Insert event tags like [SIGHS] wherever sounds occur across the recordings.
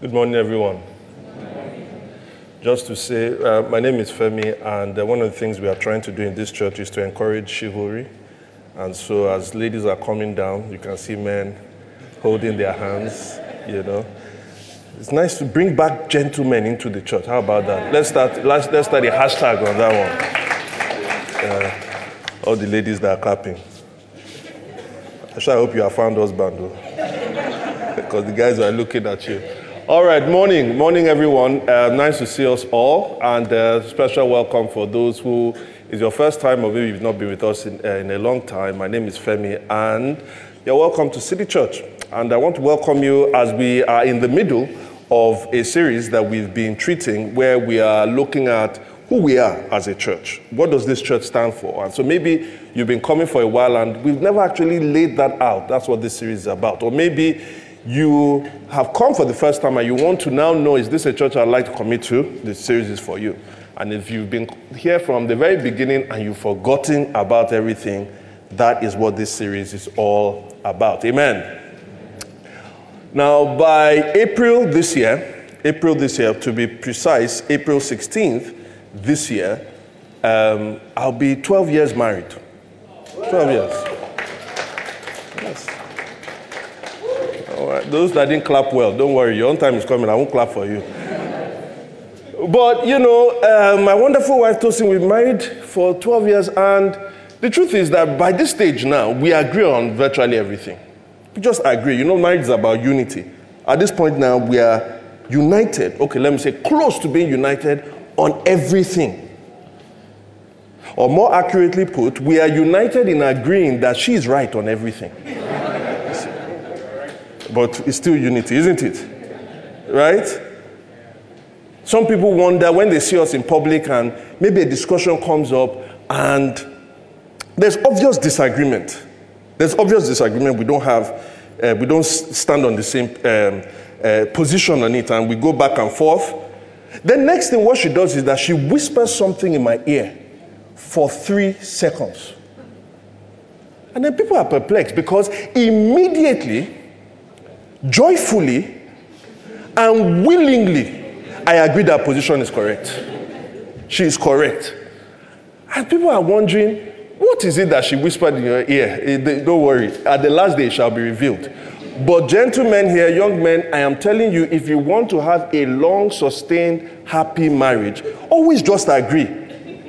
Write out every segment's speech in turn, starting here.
Good morning, everyone. Just to say, uh, my name is Femi, and uh, one of the things we are trying to do in this church is to encourage chivalry. And so, as ladies are coming down, you can see men holding their hands, you know. It's nice to bring back gentlemen into the church. How about that? Let's start, let's, let's start a hashtag on that one. Uh, all the ladies that are clapping. I sure hope you have found husband, though. [LAUGHS] because the guys are looking at you. All right, morning, morning, everyone. Uh, nice to see us all, and uh, special welcome for those who is your first time or maybe you've not been with us in, uh, in a long time. My name is Femi, and you're welcome to City Church. And I want to welcome you as we are in the middle of a series that we've been treating, where we are looking at who we are as a church. What does this church stand for? And so maybe you've been coming for a while and we've never actually laid that out. That's what this series is about. Or maybe you have come for the first time and you want to now know is this a church I'd like to commit to? This series is for you. And if you've been here from the very beginning and you've forgotten about everything, that is what this series is all about. Amen. Now, by April this year, April this year, to be precise, April 16th this year, um, I'll be 12 years married. 12 years. Those that didn't clap well, don't worry. Your own time is coming. I won't clap for you. but, you know, uh, my wonderful wife, Tosin, we've married for 12 years. And the truth is that by this stage now, we agree on virtually everything. We just agree. You know, marriage is about unity. At this point now, we are united. Okay, let me say close to being united on everything. Or more accurately put, we are united in agreeing that she is right on everything but it's still unity, isn't it? Right? Some people wonder when they see us in public and maybe a discussion comes up and there's obvious disagreement. There's obvious disagreement. We don't have, uh, we don't stand on the same um, uh, position on it and we go back and forth. Then next thing what she does is that she whispers something in my ear for three seconds. And then people are perplexed because immediately joyfully and willingly, I agree that position is correct. She is correct. And people are wondering, what is it that she whispered in your ear? Eh, don't worry, at the last day it shall be revealed. But, gentlemen here, young men, I am telling you, if you want to have a long, sustained, happy marriage, always just agree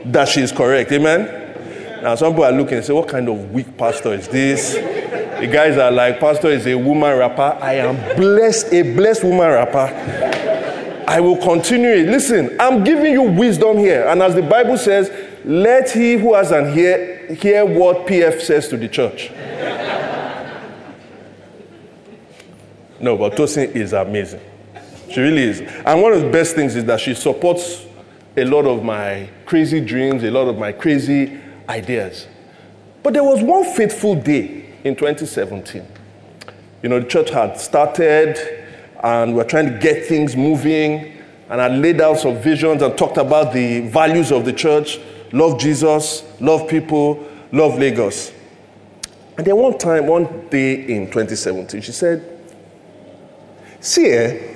that she is correct. Amen? Now, some people are looking and say, What kind of weak pastor is this? The guys are like, Pastor is a woman wrapper. I am blessed, a blessed woman wrapper. I will continue it. Listen, I'm giving you wisdom here. And as the Bible says, let he who has an ear hear what PF says to the church. no, but Tosin is amazing. She really is. And one of the best things is that she supports a lot of my crazy dreams, a lot of my crazy ideas. But there was one fateful day in 2017. You know, the church had started and we were trying to get things moving and I laid out some visions and talked about the values of the church love Jesus, love people, love Lagos. And then one time, one day in 2017, she said, See, eh,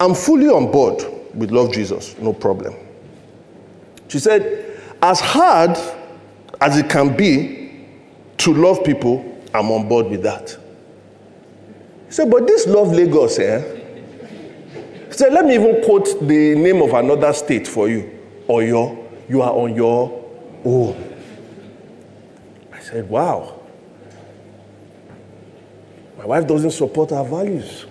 I'm fully on board with Love Jesus, no problem. She said, As hard as it can be to love people, I'm on board with that. He said, but this love Lagos, eh? He said, let me even quote the name of another state for you. Oyo, you are on your own. I said, wow. My wife doesn't support our values.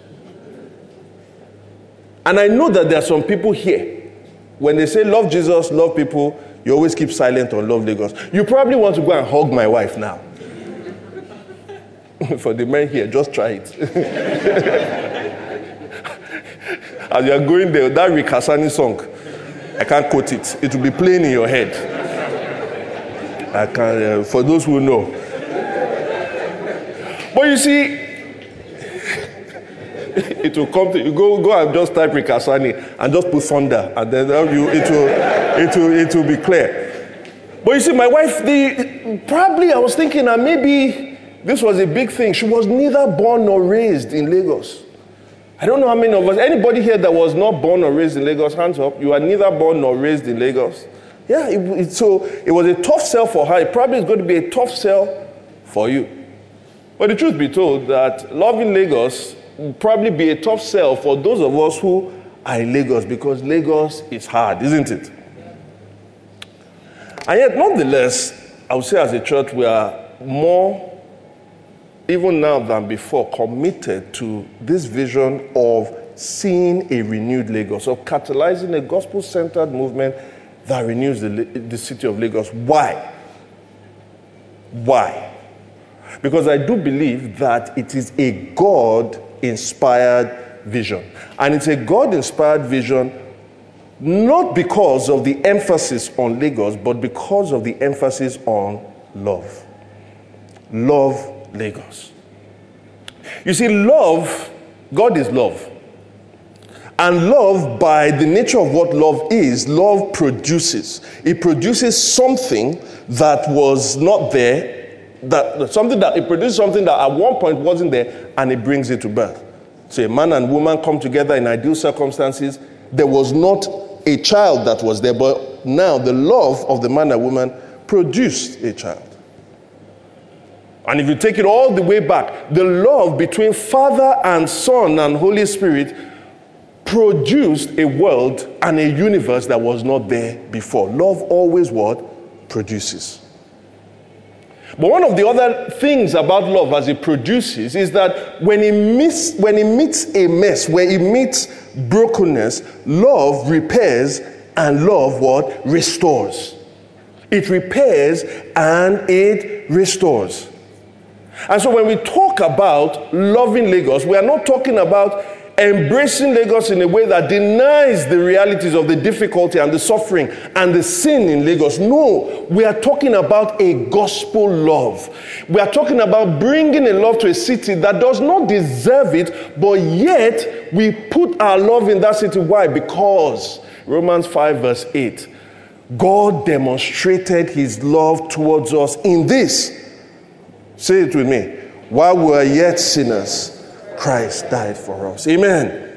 And I know that there are some people here, when they say love Jesus, love people, you always keep silent on love Lagos. You probably want to go and hug my wife now. [LAUGHS] For the men here, just try it. [LAUGHS] As you are going there, that Rick Hassani song, I can't quote it. It will be playing in your head. I can, uh, for those who know. But you see, [LAUGHS] it will come to you. Go, go and just type Rick Hassani and just put thunder, and then you, it, will, it, will, it will be clear. But you see, my wife, the, probably I was thinking that maybe this was a big thing. She was neither born nor raised in Lagos. I don't know how many of us, anybody here that was not born or raised in Lagos, hands up. You are neither born nor raised in Lagos. Yeah, it, it, so it was a tough sell for her. It probably is going to be a tough sell for you. But the truth be told, that loving Lagos will probably be a tough sell for those of us who are in Lagos because Lagos is hard, isn't it? And yet, nonetheless, I would say as a church, we are more, even now than before, committed to this vision of seeing a renewed Lagos, of catalyzing a gospel centered movement that renews the, the city of Lagos. Why? Why? Because I do believe that it is a God inspired vision. And it's a God inspired vision not because of the emphasis on Lagos, but because of the emphasis on love. Love Lagos. You see, love, God is love. And love, by the nature of what love is, love produces. It produces something that was not there, that something that it produces something that at one point wasn't there, and it brings it to birth. So a man and woman come together in ideal circumstances. There was not a child that was there, but now the love of the man and woman produced a child. And if you take it all the way back, the love between Father and Son and Holy Spirit produced a world and a universe that was not there before. Love always what? Produces. But one of the other things about love as it produces is that when it meets, when it meets a mess, when it meets brokenness, love repairs and love what? Restores. It repairs and it restores. And so when we talk about loving Lagos, we are not talking about embracing Lagos in a way that denies the realities of the difficulty and the suffering and the sin in Lagos. No, we are talking about a gospel love. We are talking about bringing a love to a city that does not deserve it, but yet we put our love in that city. Why? Because Romans 5, verse 8 God demonstrated his love towards us in this. Say it with me. While we are yet sinners, Christ died for us. Amen.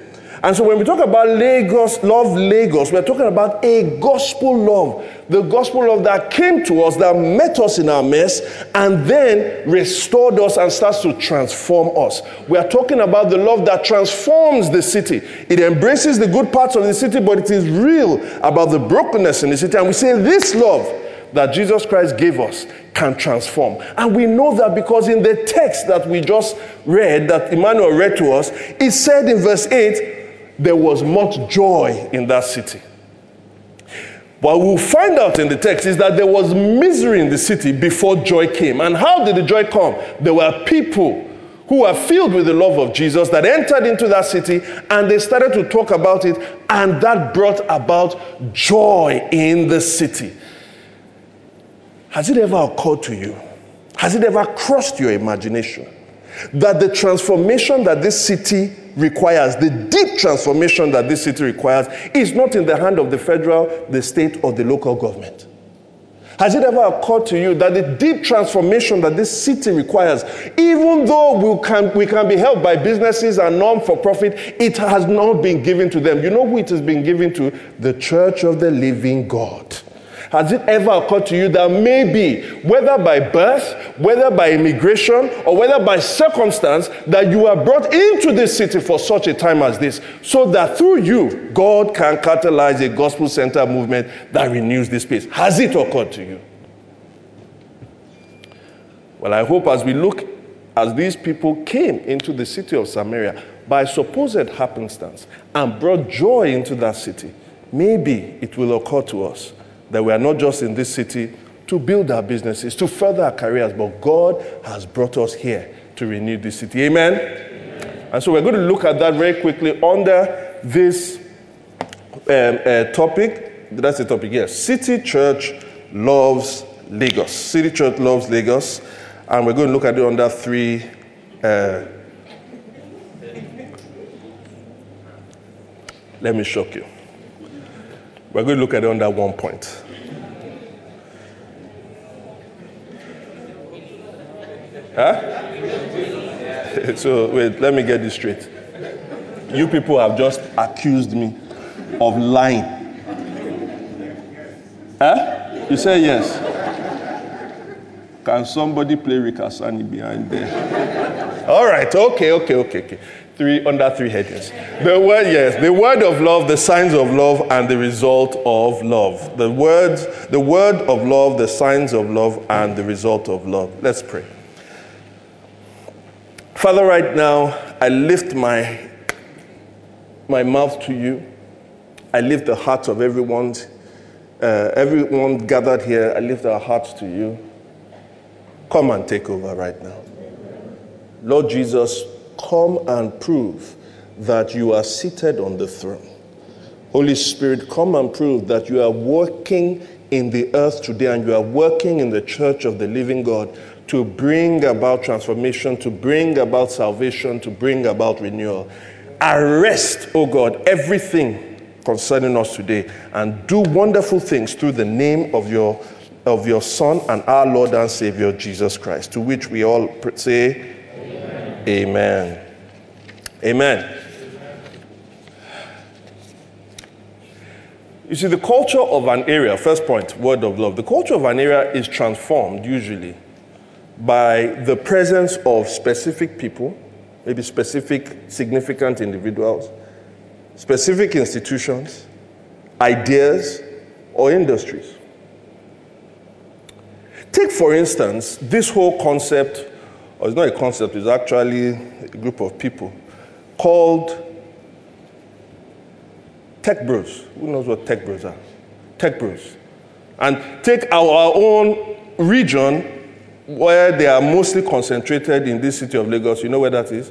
And so when we talk about Lagos, love Lagos, we're talking about a gospel love. The gospel love that came to us, that met us in our mess, and then restored us and starts to transform us. We are talking about the love that transforms the city. It embraces the good parts of the city, but it is real about the brokenness in the city. And we say this love that Jesus Christ gave us can transform. And we know that because in the text that we just read, that Emmanuel read to us, it said in verse 8, there was much joy in that city. What we'll find out in the text is that there was misery in the city before joy came. And how did the joy come? There were people who were filled with the love of Jesus that entered into that city and they started to talk about it, and that brought about joy in the city. Has it ever occurred to you? Has it ever crossed your imagination that the transformation that this city requires, the deep transformation that this city requires, is not in the hand of the federal, the state, or the local government? Has it ever occurred to you that the deep transformation that this city requires, even though we can, we can be helped by businesses and non for profit, it has not been given to them? You know who it has been given to? The church of the living God. Has it ever occurred to you that maybe, whether by birth, whether by immigration, or whether by circumstance, that you are brought into this city for such a time as this, so that through you, God can catalyze a gospel center movement that renews this place? Has it occurred to you? Well, I hope as we look, as these people came into the city of Samaria by supposed happenstance and brought joy into that city, maybe it will occur to us that we are not just in this city to build our businesses, to further our careers, but God has brought us here to renew this city. Amen? Amen. And so we're going to look at that very quickly under this um, uh, topic. That's the topic, yes. City Church loves Lagos. City Church loves Lagos. And we're going to look at it under three. Uh, let me shock you. We're going to look at it under one point. Huh? [LAUGHS] so, wait, let me get this straight. You people have just accused me of lying. Huh? You say yes. Can somebody play Rick Asani behind there? All right, okay, okay, okay, okay. Three under three headings. The word, yes, the word of love, the signs of love, and the result of love. The words, the word of love, the signs of love, and the result of love. Let's pray. Father, right now, I lift my, my mouth to you. I lift the hearts of everyone, uh, everyone gathered here. I lift our hearts to you. Come and take over right now. Lord Jesus, come and prove that you are seated on the throne. Holy Spirit, come and prove that you are working in the earth today and you are working in the church of the living God to bring about transformation, to bring about salvation, to bring about renewal. Arrest, oh God, everything concerning us today and do wonderful things through the name of your of your son and our Lord and Savior Jesus Christ, to which we all say Amen. Amen. You see, the culture of an area, first point, word of love, the culture of an area is transformed usually by the presence of specific people, maybe specific significant individuals, specific institutions, ideas, or industries. Take, for instance, this whole concept, or it's not a concept, it's actually a group of people called tech bros. Who knows what tech bros are? Tech bros. And take our, own region where they are mostly concentrated in this city of Lagos. You know where that is?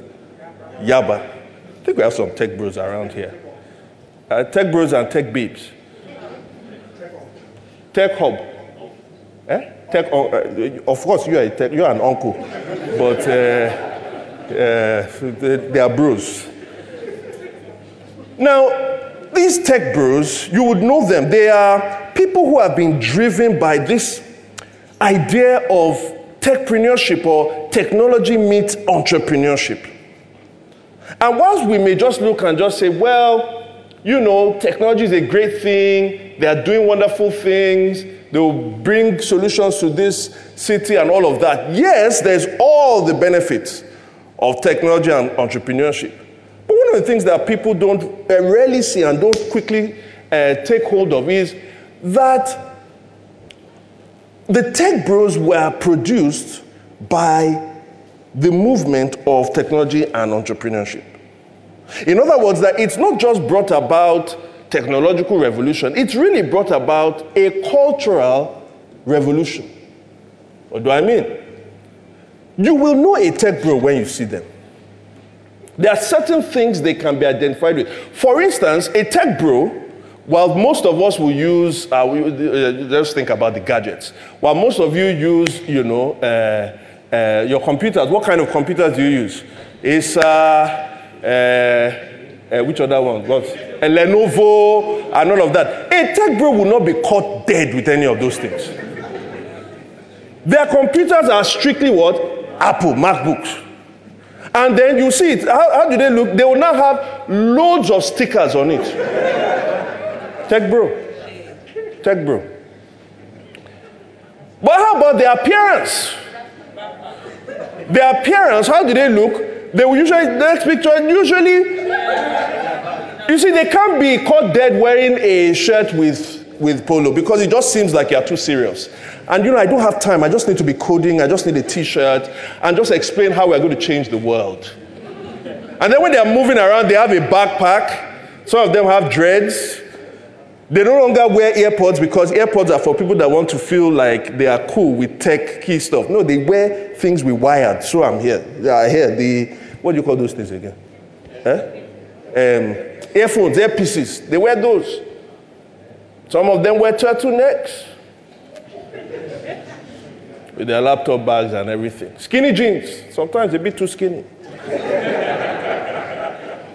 Yaba. I think we have some tech bros around here. Uh, tech bros and tech babes. Tech hub. Tech, uh, of course, you are, tech, you are an uncle, but uh, uh, they are bros. Now, these tech bros, you would know them. They are people who have been driven by this idea of techpreneurship or technology meets entrepreneurship. And whilst we may just look and just say, well, you know, technology is a great thing, they are doing wonderful things, they will bring solutions to this city and all of that. Yes, there's all the benefits of technology and entrepreneurship. But one of the things that people don't uh, rarely see and don't quickly uh, take hold of is that the tech bros were produced by the movement of technology and entrepreneurship. In other words, that it's not just brought about technological revolution, it's really brought about a cultural revolution. What do I mean? You will know a tech bro when you see them. There are certain things they can be identified with. For instance, a tech bro while most of us will use, uh, we, uh, just think about the gadgets. While most of you use, you know, uh, uh your computers, what kind of computers do you use? It's, uh, uh, which other one? What? A Lenovo and all of that. A tech bro will not be caught dead with any of those things. Their computers are strictly what? Apple, MacBooks. And then you see it. How, how do they look? They will now have loads of stickers on it. Tech bro. Tech bro. But how about the appearance? The appearance, how do they look? They will usually, next picture, usually, you see, they can't be caught dead wearing a shirt with, with polo because it just seems like you're too serious. And you know, I don't have time. I just need to be coding. I just need a t shirt and just explain how we're going to change the world. And then when they're moving around, they have a backpack. Some of them have dreads. They no longer wear earpods because earpods are for people that want to feel like they are cool with tech key stuff. No, they wear things with wired. So I'm here. Yeah, here. The what do you call those things again? Eh? Um, earphones, earpieces. They wear those. Some of them wear turtlenecks with their laptop bags and everything. Skinny jeans. Sometimes a bit too skinny.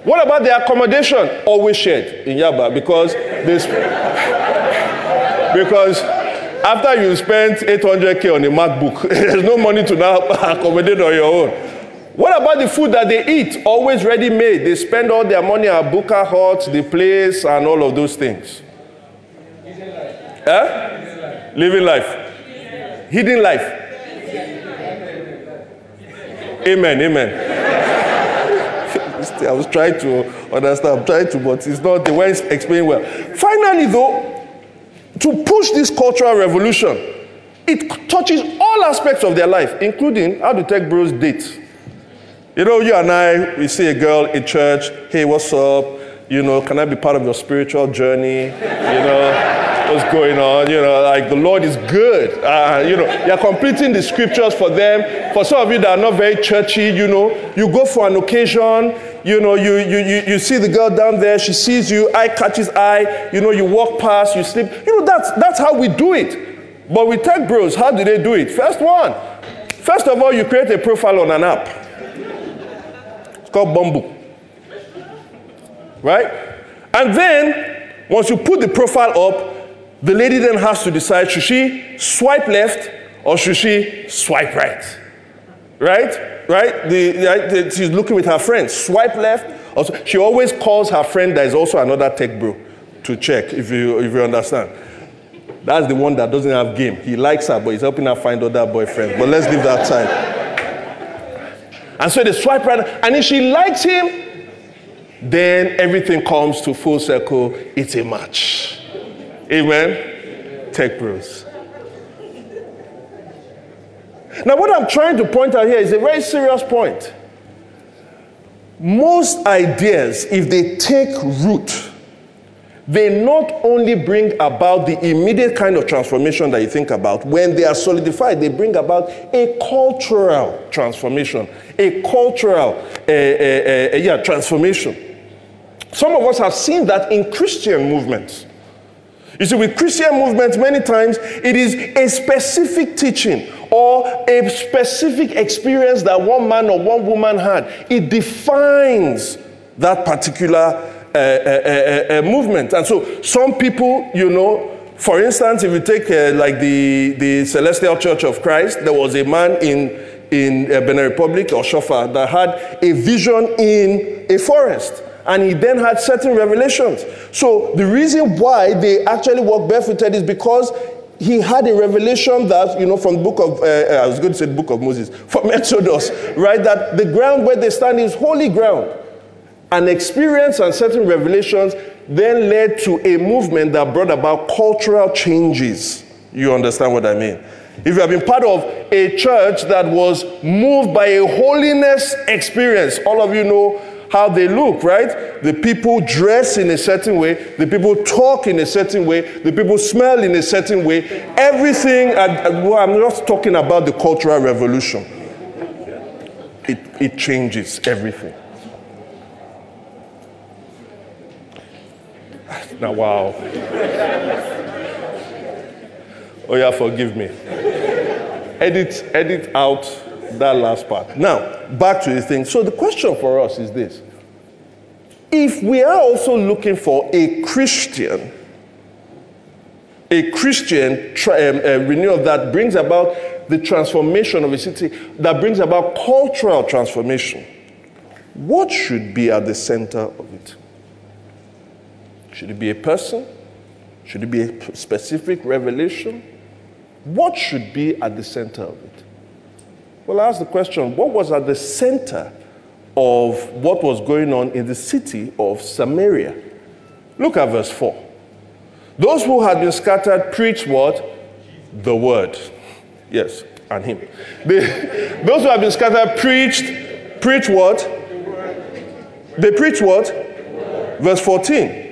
What about the accommodation? Always shared in Yaba because this because after you spent 800k on a MacBook, [LAUGHS] there's no money to now [LAUGHS] accommodate on your own. What about the food that they eat? Always ready made. They spend all their money at Buka Hut, the place, and all of those things. Living life. Eh? Living life. Hidden life. Amen. Amen. [LAUGHS] I was trying to understand, I'm trying to, but it's not the way it's explained well. Finally, though, to push this cultural revolution, it touches all aspects of their life, including how to take bros date. You know, you and I, we see a girl in church, hey, what's up? You know, can I be part of your spiritual journey? You know, what's going on. You know, like the Lord is good. Uh, you know, you're completing the scriptures for them. For some of you that are not very churchy, you know, you go for an occasion, you know, you, you, you, you see the girl down there, she sees you, eye catches eye, you know, you walk past, you sleep. You know, that's, that's how we do it. But with tech bros, how do they do it? First one, first of all, you create a profile on an app. It's called Bumble. Right? And then, once you put the profile up, the lady then has to decide should she swipe left or should she swipe right? Right? Right? The, the, she's looking with her friends. Swipe left. She always calls her friend that is also another tech bro to check if you, if you understand. That's the one that doesn't have game. He likes her, but he's helping her find other boyfriends. But let's leave that side. And so they swipe right, and if she likes him, then everything comes to full circle. It's a match. Amen? Tech bros. Now, what I'm trying to point out here is a very serious point. Most ideas, if they take root, they not only bring about the immediate kind of transformation that you think about, when they are solidified, they bring about a cultural transformation, a cultural uh, uh, uh, yeah, transformation. Some of us have seen that in Christian movements. You see, with Christian movements, many times it is a specific teaching or a specific experience that one man or one woman had. It defines that particular uh, uh, uh, uh, uh movement. And so, some people, you know, for instance, if you take uh, like the, the Celestial Church of Christ, there was a man in, in Benin Republic or Shofa that had a vision in a forest and he then had certain revelations. So the reason why they actually walk barefooted is because he had a revelation that, you know, from the book of, uh, uh I was going to say the book of Moses, [LAUGHS] from Exodus, right? That the ground where they stand is holy ground. An experience and certain revelations then led to a movement that brought about cultural changes. You understand what I mean? If you have been part of a church that was moved by a holiness experience, all of you know how they look, right? The people dress in a certain way, the people talk in a certain way, the people smell in a certain way. Everything, I'm not talking about the cultural revolution. It, it changes everything. [LAUGHS] Now, wow. Oh, yeah, forgive me. Edit, edit out that last part. Now, back to the thing. So the question for us is this. If we are also looking for a Christian, a Christian um, uh, renewal that brings about the transformation of a city, that brings about cultural transformation, what should be at the center of it? Should it be a person? Should it be a specific revelation? What should be at the center of it? Well, I ask the question what was at the center of what was going on in the city of Samaria? Look at verse 4. Those who had been scattered preached what? The word. Yes, and him. They, those who have been scattered preached, preach what? They preach what? Verse 14.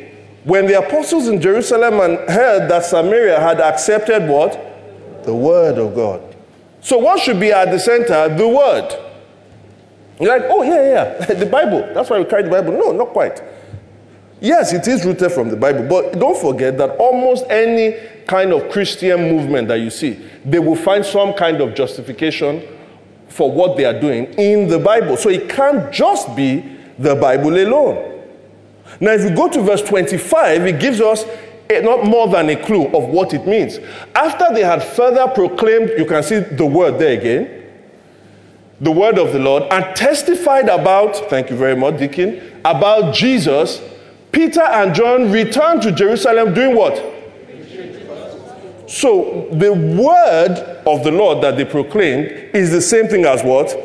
When the apostles in Jerusalem heard that Samaria had accepted what? The word of God. So, what should be at the center? The word. You're like, oh, yeah, yeah, [LAUGHS] the Bible. That's why we carry the Bible. No, not quite. Yes, it is rooted from the Bible, but don't forget that almost any kind of Christian movement that you see, they will find some kind of justification for what they are doing in the Bible. So it can't just be the Bible alone. Now, if you go to verse 25, it gives us a, not more than a clue of what it means. After they had further proclaimed, you can see the word there again, the word of the Lord, and testified about, thank you very much, Deacon, about Jesus, Peter and John returned to Jerusalem doing what? So the word of the Lord that they proclaimed is the same thing as what?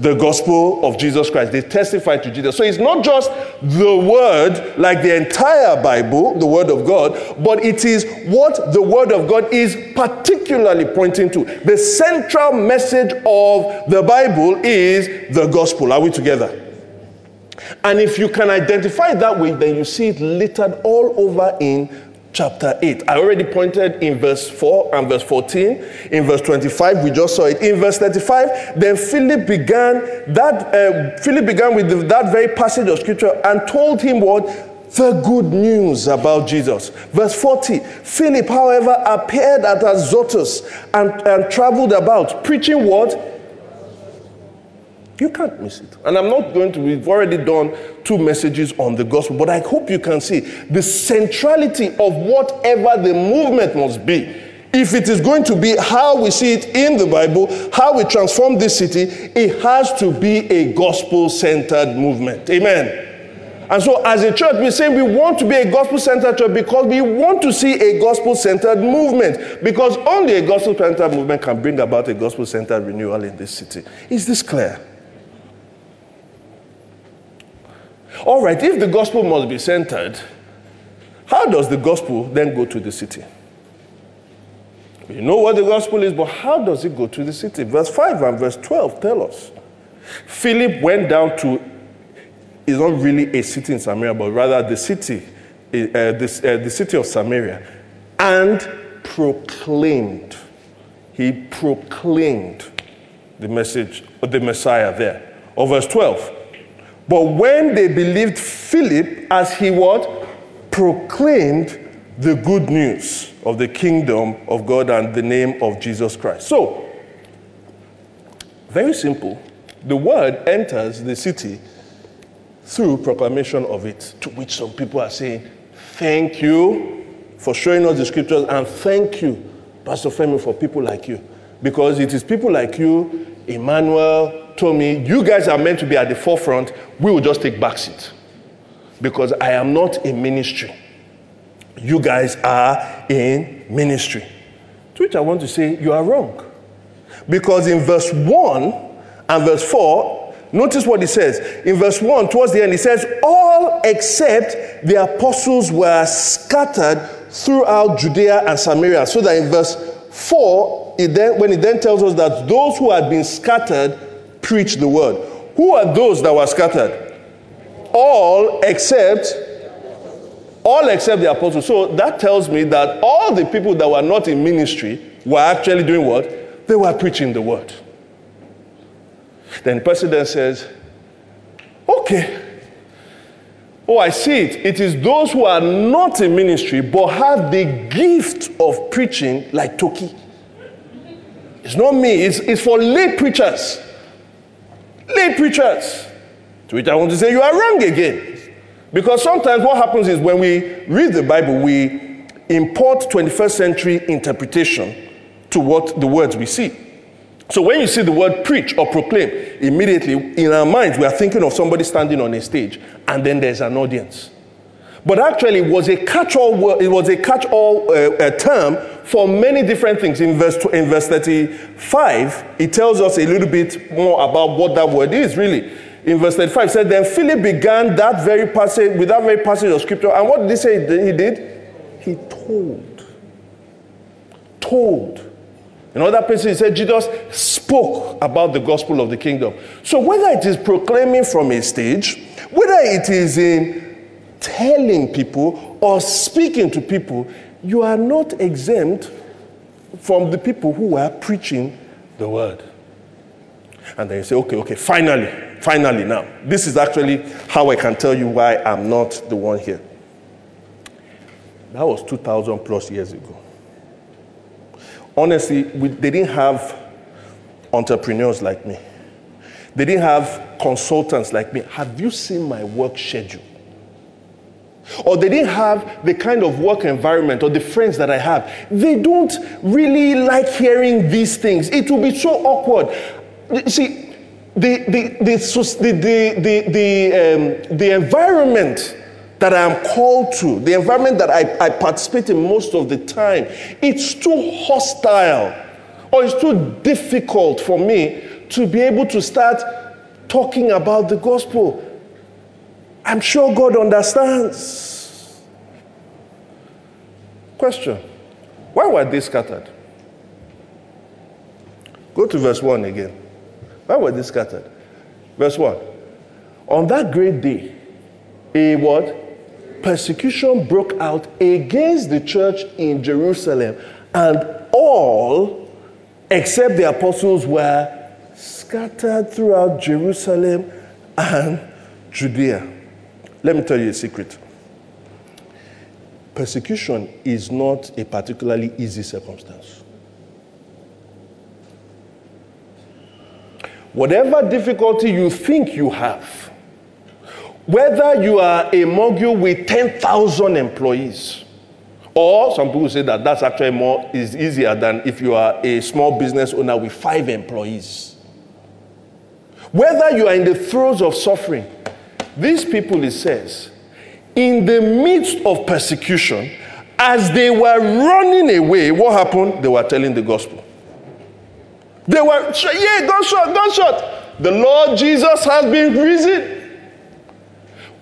The gospel of Jesus Christ. They testify to Jesus. So it's not just the word, like the entire Bible, the word of God, but it is what the word of God is particularly pointing to. The central message of the Bible is the gospel. Are we together? And if you can identify that way, then you see it littered all over in chapter 8. I already pointed in verse 4 and verse 14. In verse 25, we just saw it. In verse 35, then Philip began that uh, Philip began with the, that very passage of scripture and told him what the good news about Jesus. Verse 40 Philip, however, appeared at Azotus and, and traveled about, preaching what? You can't miss it. And I'm not going to, we've already done two messages on the gospel, but I hope you can see the centrality of whatever the movement must be. If it is going to be how we see it in the Bible, how we transform this city, it has to be a gospel centered movement. Amen. And so, as a church, we say we want to be a gospel centered church because we want to see a gospel centered movement. Because only a gospel centered movement can bring about a gospel centered renewal in this city. Is this clear? All right, if the gospel must be centered, how does the gospel then go to the city? You know what the gospel is, but how does it go to the city? Verse 5 and verse 12 tell us. Philip went down to, it's not really a city in Samaria, but rather the city, uh, uh, the city of Samaria, and proclaimed. He proclaimed the message the Messiah there. Or verse 12. But when they believed Philip as he what? Proclaimed the good news of the kingdom of God and the name of Jesus Christ. So, very simple. The word enters the city through proclamation of it, to which some people are saying, Thank you for showing us the scriptures, and thank you, Pastor Femi, for people like you. Because it is people like you, Emmanuel, told me, You guys are meant to be at the forefront. We will just take backseat. Because I am not in ministry. You guys are in ministry. To which I want to say, You are wrong. Because in verse 1 and verse 4, notice what he says. In verse 1, towards the end, he says, All except the apostles were scattered throughout Judea and Samaria. So that in verse 4, it then, when he then tells us that those who had been scattered preach the word. Who are those that were scattered? All except all except the apostles. So that tells me that all the people that were not in ministry were actually doing what? They were preaching the word. Then the president says, Okay. Oh, I see it. It is those who are not in ministry but have the gift of preaching, like Toki. It's not me, it's, it's for lay preachers. Lay preachers. To which I want to say, you are wrong again. Because sometimes what happens is when we read the Bible, we import 21st century interpretation to what the words we see. So when you see the word preach or proclaim, immediately in our minds we are thinking of somebody standing on a stage and then there's an audience. But actually, it was a catch-all. It was a catch-all uh, term for many different things. In verse in verse thirty-five, it tells us a little bit more about what that word is. Really, in verse thirty-five, it said, "Then Philip began that very passage with that very passage of scripture." And what did he say? He did. He told. Told. In other places, he said Jesus spoke about the gospel of the kingdom. So whether it is proclaiming from a stage, whether it is in telling people or speaking to people, you are not exempt from the people who are preaching the word. And then you say, okay, okay, finally, finally now. This is actually how I can tell you why I'm not the one here. That was 2,000 plus years ago. Honestly, we, they didn't have entrepreneurs like me. They didn't have consultants like me. Have you seen my work schedule? Or they didn't have the kind of work environment or the friends that I have. They don't really like hearing these things. It will be so awkward. See, the, the, the, the, the, the, um, the environment that I am called to, the environment that I, I participate in most of the time, it's too hostile or it's too difficult for me to be able to start talking about the gospel. I'm sure God understands. Question Why were they scattered? Go to verse 1 again. Why were they scattered? Verse 1. On that great day, a what? persecution broke out against the church in Jerusalem, and all except the apostles were scattered throughout Jerusalem and Judea. Let me tell you a secret. Persecution is not a particularly easy circumstance. Whatever difficulty you think you have, whether you are a mogul with 10,000 employees, or some people say that that's actually more is easier than if you are a small business owner with five employees. Whether you are in the throes of suffering, these people, it says, in the midst of persecution, as they were running away, what happened? They were telling the gospel. They were, yeah, gunshot, gunshot. The Lord Jesus has been risen.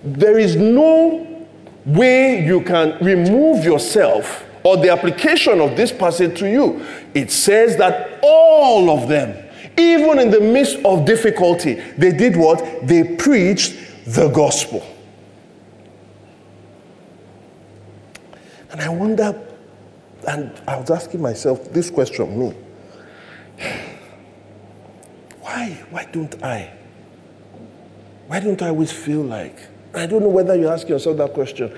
There is no way you can remove yourself or the application of this passage to you. It says that all of them, even in the midst of difficulty, they did what? They preached the gospel. And I wonder, and I was asking myself this question, me. Why? Why don't I? Why don't I always feel like I don't know whether you ask yourself that question.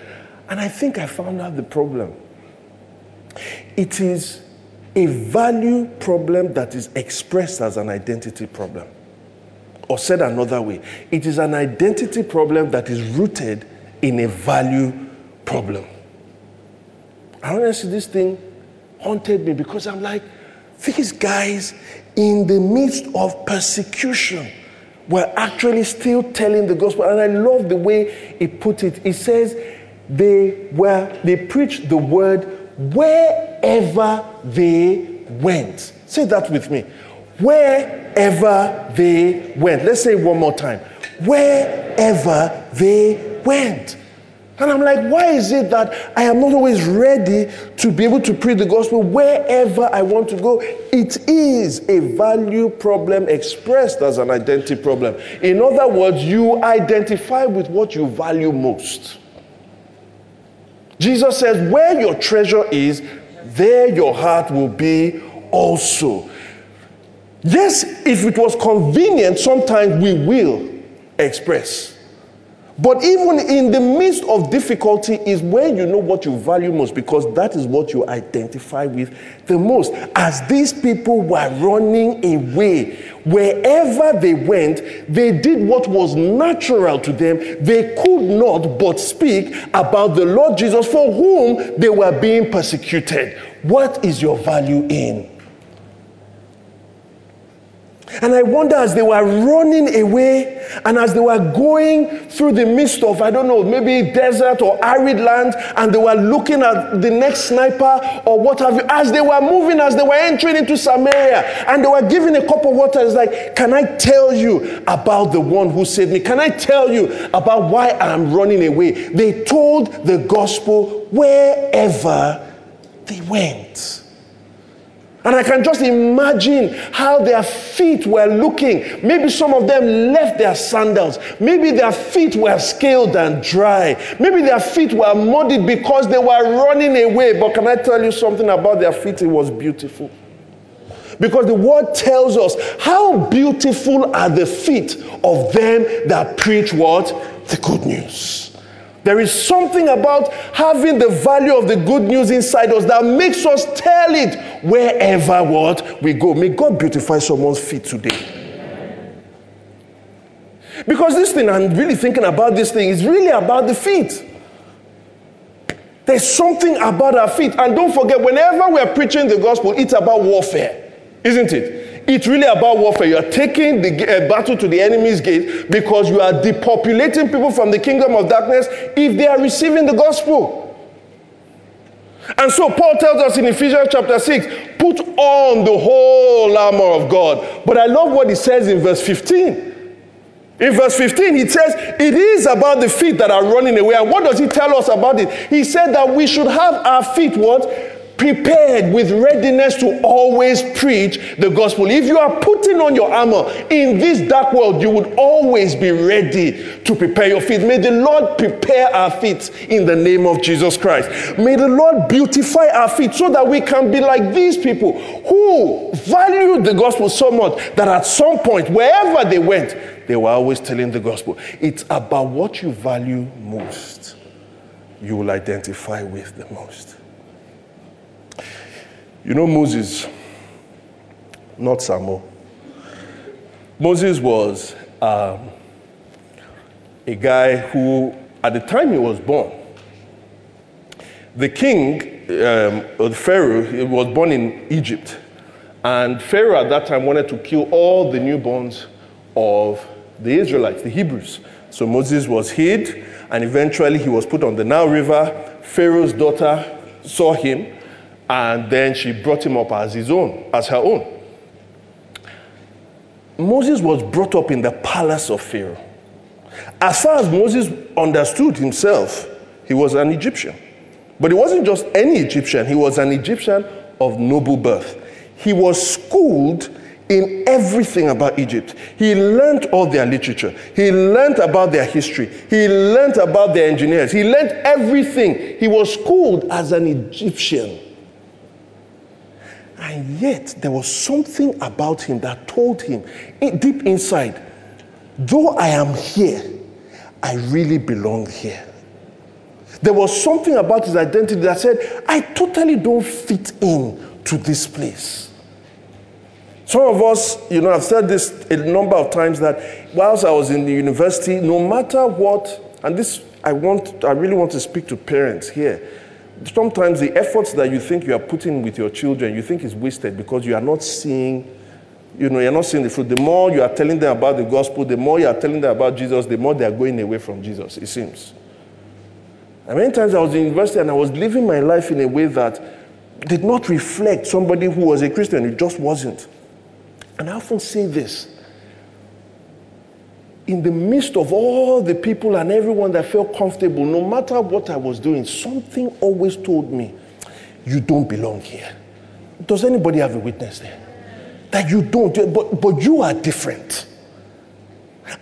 And I think I found out the problem. It is a value problem that is expressed as an identity problem. Or said another way, it is an identity problem that is rooted in a value problem. I honestly, this thing haunted me because I'm like, these guys in the midst of persecution were actually still telling the gospel. And I love the way he put it. He says they were they preached the word wherever they went. Say that with me. Wherever they went. Let's say one more time. Wherever they went. And I'm like, why is it that I am not always ready to be able to preach the gospel wherever I want to go? It is a value problem expressed as an identity problem. In other words, you identify with what you value most. Jesus says, where your treasure is, there your heart will be also. Yes, if it was convenient, sometimes we will express. But even in the midst of difficulty is when you know what you value most because that is what you identify with the most. As these people were running away, wherever they went, they did what was natural to them. They could not but speak about the Lord Jesus for whom they were being persecuted. What is your value in? And I wonder as they were running away and as they were going through the midst of, I don't know, maybe desert or arid land, and they were looking at the next sniper or what have you, as they were moving, as they were entering into Samaria, and they were given a cup of water, it's like, Can I tell you about the one who saved me? Can I tell you about why I'm running away? They told the gospel wherever they went. And I can just imagine how their feet were looking. Maybe some of them left their sandals. Maybe their feet were scaled and dry. Maybe their feet were muddied because they were running away. But can I tell you something about their feet? It was beautiful. Because the word tells us how beautiful are the feet of them that preach what? The good news. There is something about having the value of the good news inside us that makes us tell it wherever what we go. May God beautify someone's feet today. Because this thing, I'm really thinking about this thing, is really about the feet. There's something about our feet. And don't forget, whenever we're preaching the gospel, it's about warfare, isn't it? It's really about warfare. You are taking the uh, battle to the enemy's gate because you are depopulating people from the kingdom of darkness if they are receiving the gospel. And so Paul tells us in Ephesians chapter 6 put on the whole armor of God. But I love what he says in verse 15. In verse 15, he says, It is about the feet that are running away. And what does he tell us about it? He said that we should have our feet what? Prepared with readiness to always preach the gospel. If you are putting on your armor in this dark world, you would always be ready to prepare your feet. May the Lord prepare our feet in the name of Jesus Christ. May the Lord beautify our feet so that we can be like these people who valued the gospel so much that at some point, wherever they went, they were always telling the gospel. It's about what you value most, you will identify with the most. You know Moses, not Samuel. Moses was um, a guy who, at the time he was born, the king, um, the Pharaoh, he was born in Egypt. And Pharaoh at that time wanted to kill all the newborns of the Israelites, the Hebrews. So Moses was hid, and eventually he was put on the Nile River. Pharaoh's daughter saw him and then she brought him up as his own, as her own. Moses was brought up in the palace of Pharaoh. As far as Moses understood himself, he was an Egyptian. But he wasn't just any Egyptian, he was an Egyptian of noble birth. He was schooled in everything about Egypt. He learned all their literature. He learned about their history. He learned about their engineers. He learned everything. He was schooled as an Egyptian. And yet, there was something about him that told him, deep inside, though I am here, I really belong here. There was something about his identity that said, I totally don't fit in to this place. Some of us, you know, I've said this a number of times that whilst I was in the university, no matter what, and this I want, I really want to speak to parents here sometimes the efforts that you think you are putting with your children, you think is wasted because you are not seeing, you know, you're not seeing the fruit. The more you are telling them about the gospel, the more you are telling them about Jesus, the more they are going away from Jesus, it seems. And many times I was in university and I was living my life in a way that did not reflect somebody who was a Christian. It just wasn't. And I often say this in the midst of all the people and everyone that felt comfortable, no matter what I was doing, something always told me, You don't belong here. Does anybody have a witness there? That you don't, but, but you are different.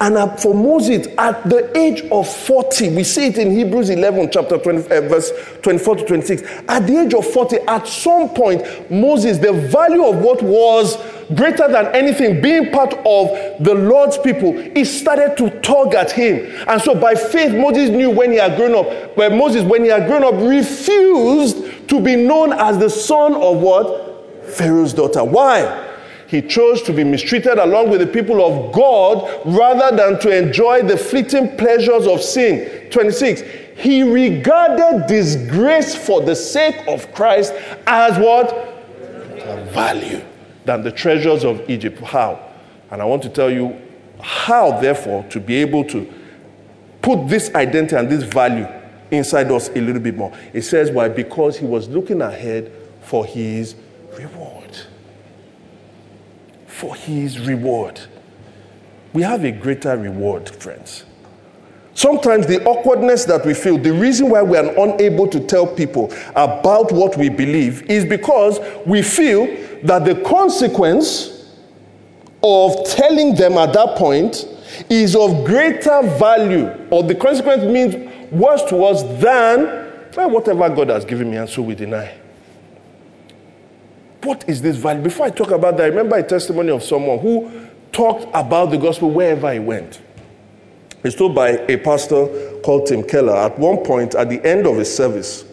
And for Moses, at the age of 40, we see it in Hebrews 11, chapter 20, uh, verse 24 to 26. At the age of 40, at some point, Moses, the value of what was greater than anything, being part of the Lord's people, he started to tug at him. And so by faith, Moses knew when he had grown up, but Moses, when he had grown up, refused to be known as the son of what? Pharaoh's daughter. Why? He chose to be mistreated along with the people of God rather than to enjoy the fleeting pleasures of sin. 26. He regarded disgrace for the sake of Christ as what? Value than the treasures of Egypt. How? And I want to tell you how, therefore, to be able to put this identity and this value inside us a little bit more. It says, why? Because he was looking ahead for his reward for his reward. We have a greater reward, friends. Sometimes the awkwardness that we feel, the reason why we are unable to tell people about what we believe is because we feel that the consequence of telling them at that point is of greater value, or the consequence means worse to us than well, whatever God has given me, and so we deny. What is this value? Before I talk about that, I remember a testimony of someone who talked about the gospel wherever he went. It's told by a pastor called Tim Keller. At one point, at the end of his service,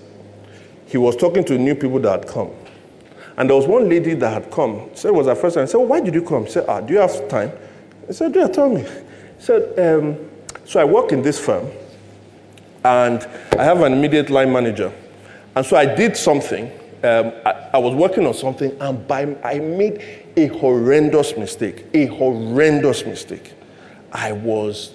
he was talking to new people that had come. And there was one lady that had come. Said it was her first time. I said, well, Why did you come? She said, Ah, do you have time? I said, Yeah, tell me. He said, um, So I work in this firm, and I have an immediate line manager. And so I did something. Um, I, I, was working on something, and by, I made a horrendous mistake. A horrendous mistake. I was,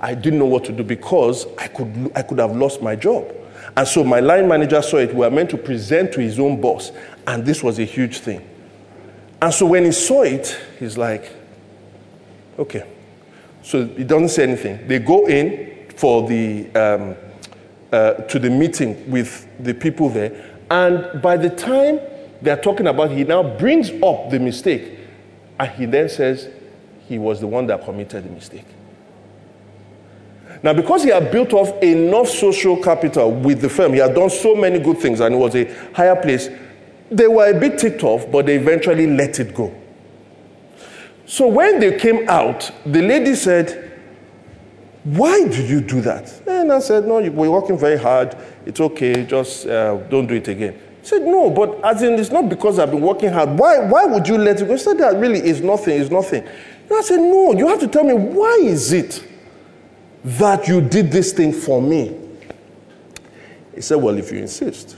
I didn't know what to do because I could, I could have lost my job. And so my line manager saw it. We were meant to present to his own boss, and this was a huge thing. And so when he saw it, he's like, okay. So he doesn't say anything. They go in for the, um, uh, to the meeting with the people there, and by the time they're talking about, he now brings up the mistake, and he then says he was the one that committed the mistake. Now, because he had built off enough social capital with the firm, he had done so many good things and it was a higher place, they were a bit ticked off, but they eventually let it go. So when they came out, the lady said, Why did you do that? And I said, No, we're working very hard. It's okay, just uh, don't do it again. He said, No, but as in, it's not because I've been working hard. Why, why would you let it go? He said, That really is nothing, it's nothing. And I said, No, you have to tell me, why is it that you did this thing for me? He said, Well, if you insist.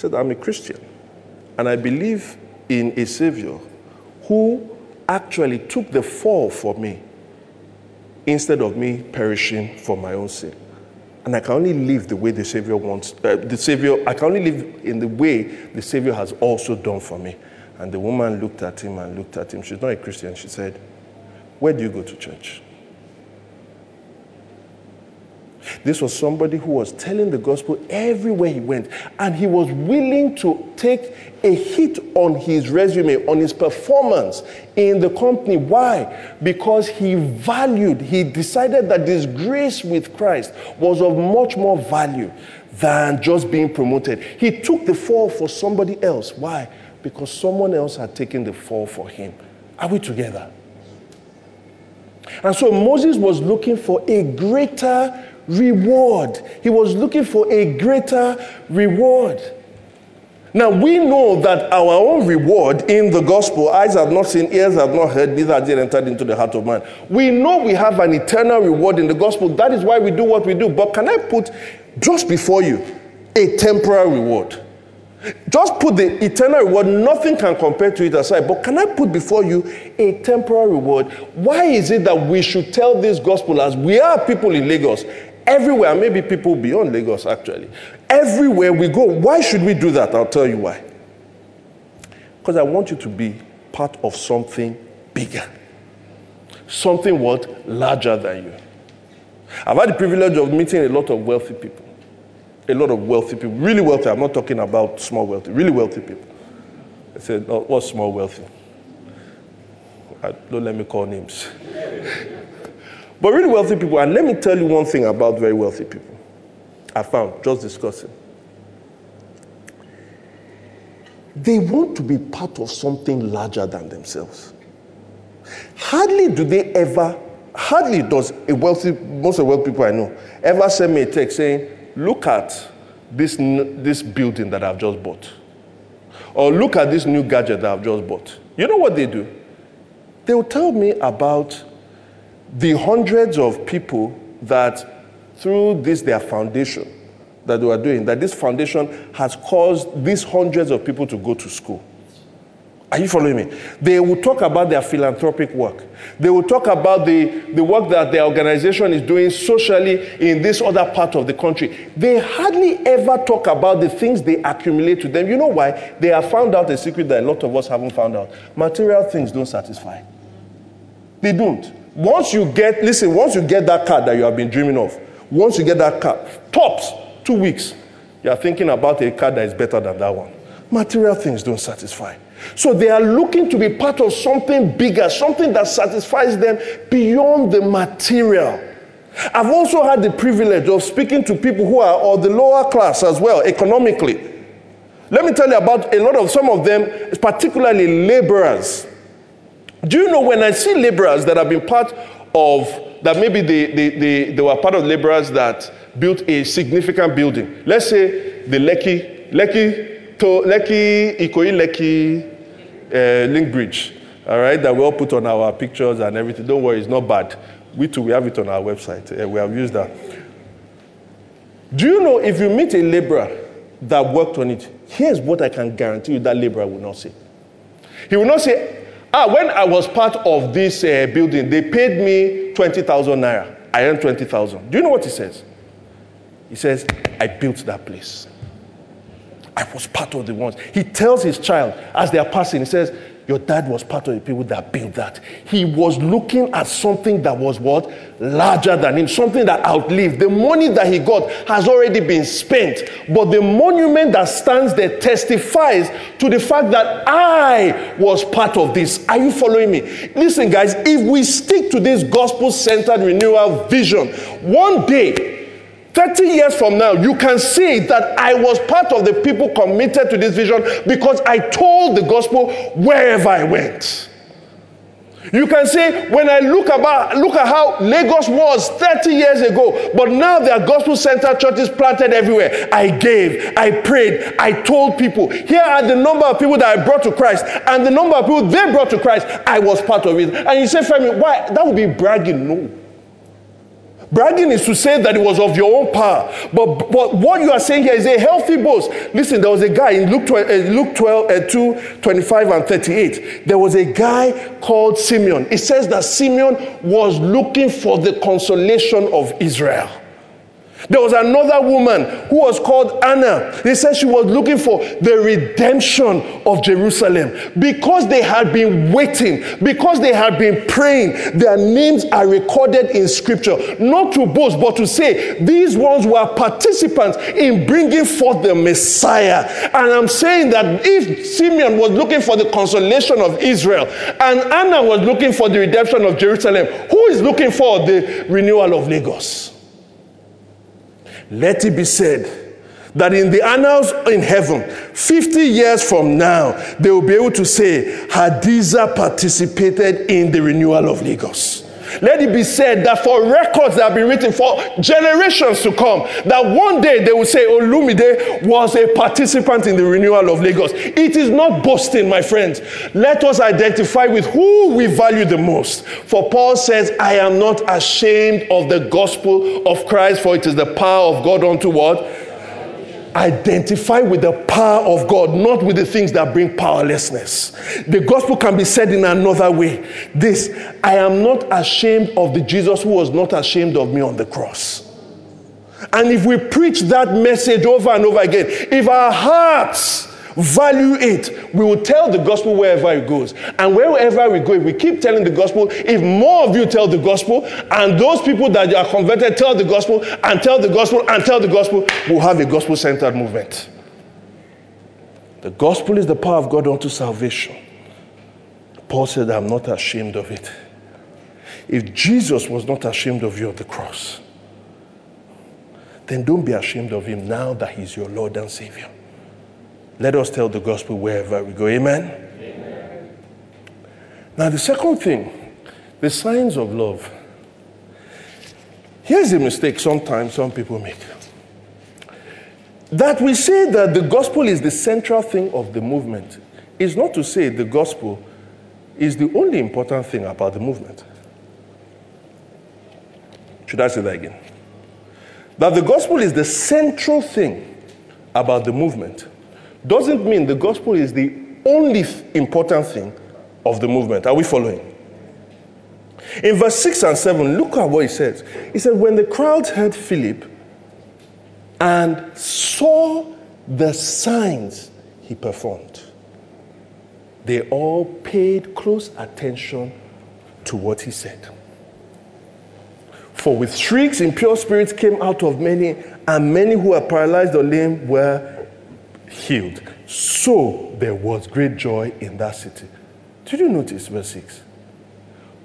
Said, I'm a Christian and I believe in a Savior who actually took the fall for me instead of me perishing for my own sin. And I can only live the way the Savior wants, uh, the Savior, I can only live in the way the Savior has also done for me. And the woman looked at him and looked at him. She's not a Christian. She said, Where do you go to church? This was somebody who was telling the gospel everywhere he went, and he was willing to take a hit on his resume, on his performance in the company. Why? Because he valued, he decided that this grace with Christ was of much more value than just being promoted. He took the fall for somebody else. Why? Because someone else had taken the fall for him. Are we together? And so Moses was looking for a greater reward. He was looking for a greater reward. Now we know that our own reward in the gospel, eyes have not seen, ears have not heard, neither has it entered into the heart of man. We know we have an eternal reward in the gospel. That is why we do what we do. But can I put just before you a temporal reward? Just put the eternal reward, nothing can compare to it aside. But can I put before you a temporal reward? Why is it that we should tell this gospel as we are people in Lagos? Everywhere, maybe people beyond Lagos actually. Everywhere we go, why should we do that? I'll tell you why. Because I want you to be part of something bigger, something what? Larger than you. I've had the privilege of meeting a lot of wealthy people. A lot of wealthy people, really wealthy. I'm not talking about small wealthy, really wealthy people. I said, oh, what's small wealthy? I, don't let me call names. [LAUGHS] But really wealthy people, and let me tell you one thing about very wealthy people. I found just discussing. They want to be part of something larger than themselves. Hardly do they ever, hardly does a wealthy, most of the wealthy people I know, ever send me a text saying, look at this, this building that I've just bought. Or look at this new gadget that I've just bought. You know what they do? They will tell me about the hundreds of people that through this their foundation that they are doing, that this foundation has caused these hundreds of people to go to school. Are you following me? They will talk about their philanthropic work. They will talk about the, the work that their organization is doing socially in this other part of the country. They hardly ever talk about the things they accumulate to them. You know why? They have found out a secret that a lot of us haven't found out. Material things don't satisfy. They don't. Once you get, listen, once you get that car that you have been dreaming of, once you get that car, tops two weeks, you are thinking about a car that is better than that one. Material things don't satisfy. So they are looking to be part of something bigger, something that satisfies them beyond the material. I've also had the privilege of speaking to people who are of the lower class as well, economically. Let me tell you about a lot of some of them, particularly laborers. Do you know when I see laborers that have been part of, that maybe they, they, they, they were part of laborers that built a significant building? Let's say the Lekki, Lekki, to, Lekki, Ikoyi Lekki uh, link bridge, all right, that we all put on our pictures and everything. Don't worry, it's not bad. We too, we have it on our website. Uh, we have used that. Do you know if you meet a laborer that worked on it, here's what I can guarantee you that laborer will not say. He will not say, ah, when I was part of this uh, building, they paid me 20,000 naira. I earned 20,000. Do you know what he says? He says, I built that place. I was part of the ones. He tells his child as they are passing, he says, your dad was part of the people that built that. He was looking at something that was what? Larger than him, something that outlived. The money that he got has already been spent. But the monument that stands there testifies to the fact that I was part of this. Are you following me? Listen, guys, if we stick to this gospel centered renewal vision, one day 30 years from now, you can see that I was part of the people committed to this vision because I told the gospel wherever I went. You can say, when I look about look at how Lagos was 30 years ago, but now there are gospel center churches planted everywhere. I gave, I prayed, I told people. Here are the number of people that I brought to Christ, and the number of people they brought to Christ. I was part of it. And you say, Femi, why? That would be bragging. No. Bragging is to say that it was of your own power. But, but what you are saying here is a healthy boast. Listen, there was a guy in Luke 12, uh, Luke 12 uh, 2, 25 and 38. There was a guy called Simeon. It says that Simeon was looking for the consolation of Israel. There was another woman who was called Anna. They said she was looking for the redemption of Jerusalem. Because they had been waiting, because they had been praying, their names are recorded in scripture. Not to boast, but to say these ones were participants in bringing forth the Messiah. And I'm saying that if Simeon was looking for the consolation of Israel and Anna was looking for the redemption of Jerusalem, who is looking for the renewal of Lagos? Let it be said that in the annals in heaven, 50 years from now, they will be able to say, Hadiza participated in the renewal of Lagos. Let it be said that for records that have been written for generations to come, that one day they will say Olumide was a participant in the renewal of Lagos. It is not boasting, my friends. Let us identify with who we value the most. For Paul says, I am not ashamed of the gospel of Christ, for it is the power of God unto what? Identify with the power of God, not with the things that bring powerlessness. The gospel can be said in another way. This, I am not ashamed of the Jesus who was not ashamed of me on the cross. And if we preach that message over and over again, if our hearts value it, we will tell the gospel wherever it goes. And wherever we go, if we keep telling the gospel, if more of you tell the gospel, and those people that are converted tell the gospel, and tell the gospel, and tell the gospel, we'll have a gospel centered movement. The gospel is the power of God unto salvation. Paul said, I'm not ashamed of it. If Jesus was not ashamed of you at the cross, then don't be ashamed of him now that he's your Lord and Savior. Let us tell the gospel wherever we go. Amen? Amen? Now, the second thing, the signs of love. Here's a mistake sometimes some people make that we say that the gospel is the central thing of the movement is not to say the gospel is the only important thing about the movement. Should I say that again? That the gospel is the central thing about the movement doesn't mean the gospel is the only important thing of the movement. Are we following? In verse 6 and 7, look at what he says. He said, When the crowds heard Philip and saw the signs he performed, they all paid close attention to what he said. For with shrieks, impure spirits came out of many, and many who were paralyzed or lame were healed. So there was great joy in that city. Did you notice verse 6?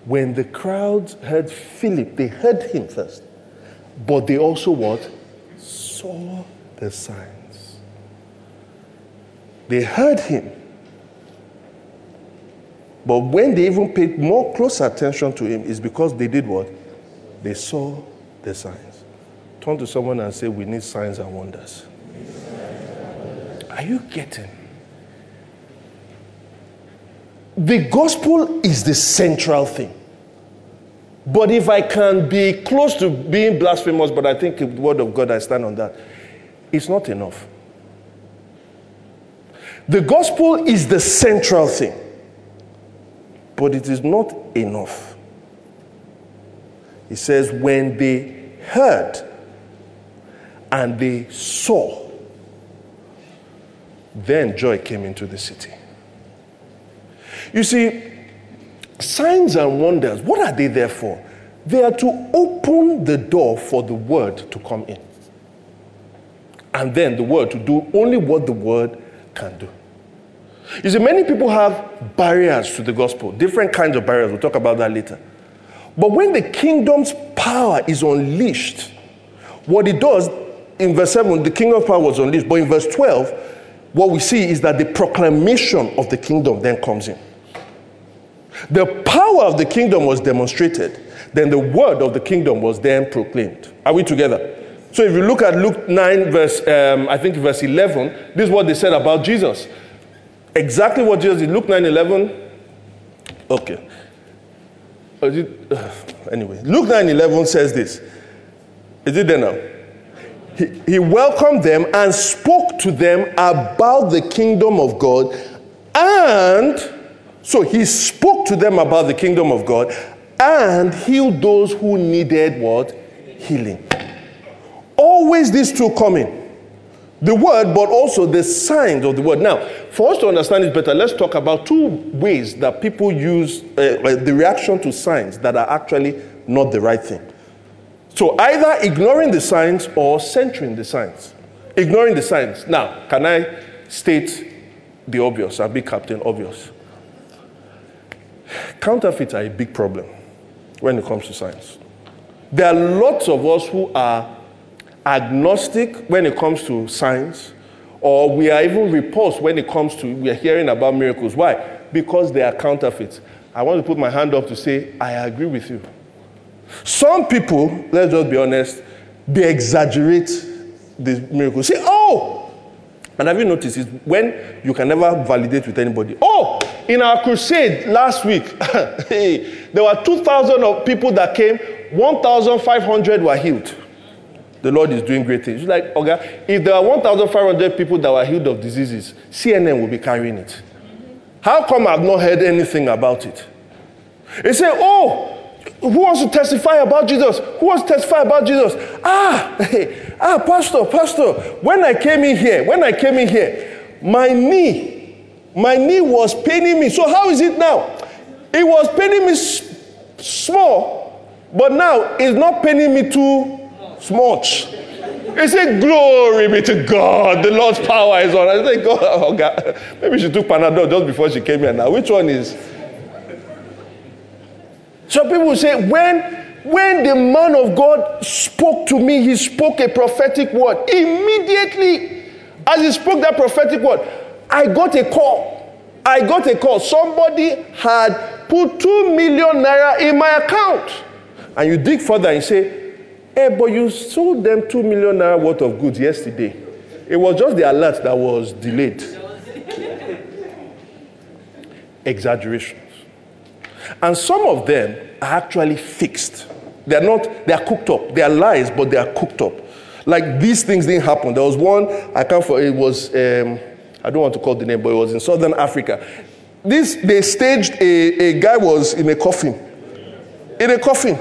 When the crowds heard Philip, they heard him first, but they also what? Saw the signs. They heard him. But when they even paid more close attention to him, is because they did what? They saw the signs. Turn to someone and say, We need signs and wonders. Are you getting? The gospel is the central thing. But if I can be close to being blasphemous, but I think the word of God, I stand on that, it's not enough. The gospel is the central thing, but it is not enough. He says, when they heard and they saw, then joy came into the city. You see, signs and wonders, what are they there for? They are to open the door for the word to come in. And then the word to do only what the word can do. You see, many people have barriers to the gospel, different kinds of barriers. We'll talk about that later. But when the kingdom's power is unleashed, what it does in verse 7, the kingdom of power was unleashed. But in verse 12, what we see is that the proclamation of the kingdom then comes in. The power of the kingdom was demonstrated, then the word of the kingdom was then proclaimed. Are we together? So if you look at Luke 9, verse, um, I think verse 11, this is what they said about Jesus. Exactly what Jesus did. Luke 9, 11. Okay. [SIGHS] Anyway, Luke 9, 11 says this. Is it there now? He, he welcomed them and spoke to them about the kingdom of God. And so he spoke to them about the kingdom of God and healed those who needed what? Healing. Always these two coming. The word, but also the signs of the word. Now, for us to understand it better, let's talk about two ways that people use uh, uh the reaction to signs that are actually not the right thing. So either ignoring the signs or censoring the signs. Ignoring the signs. Now, can I state the obvious? I'll be Captain Obvious. Counterfeits are a big problem when it comes to science. There are lots of us who are agnostic when it comes to science, or we are even repulsed when it comes to we are hearing about miracles. Why? Because they are counterfeits. I want to put my hand up to say, I agree with you. Some people, let's just be honest, they exaggerate the miracle. Say, oh! And have you noticed is when you can never validate with anybody. Oh, in our crusade last week, [LAUGHS] hey, there were 2,000 of people that came, 1,500 were healed. The Lord is doing great things. Like, okay, if there are 1,500 people that were healed of diseases, CNN will be carrying it. How come I've not heard anything about it? They say, oh, who wants to testify about Jesus? Who wants to testify about Jesus? Ah, hey, [LAUGHS] ah, Pastor, Pastor, when I came in here, when I came in here, my knee, my knee was paining me. So how is it now? It was paining me s- small, but now it's not paining me too much. He said, Glory be to God. The Lord's power is on. I said, God, oh God. Maybe she took Panadol just before she came here now. Which one is? So people say, when, when the man of God spoke to me, he spoke a prophetic word. Immediately, as he spoke that prophetic word, I got a call. I got a call. Somebody had put two million naira in my account. And you dig further and say, Hey, but you sold them two million naira worth of goods yesterday. It was just the alert that was delayed. [LAUGHS] Exaggeration. And some of them are actually fixed. They're not, they are cooked up. They are lies, but they are cooked up. Like these things didn't happen. There was one, I can't for it was um, I don't want to call the name, but it was in southern Africa. This they staged a, a guy was in a coffin. In a coffin.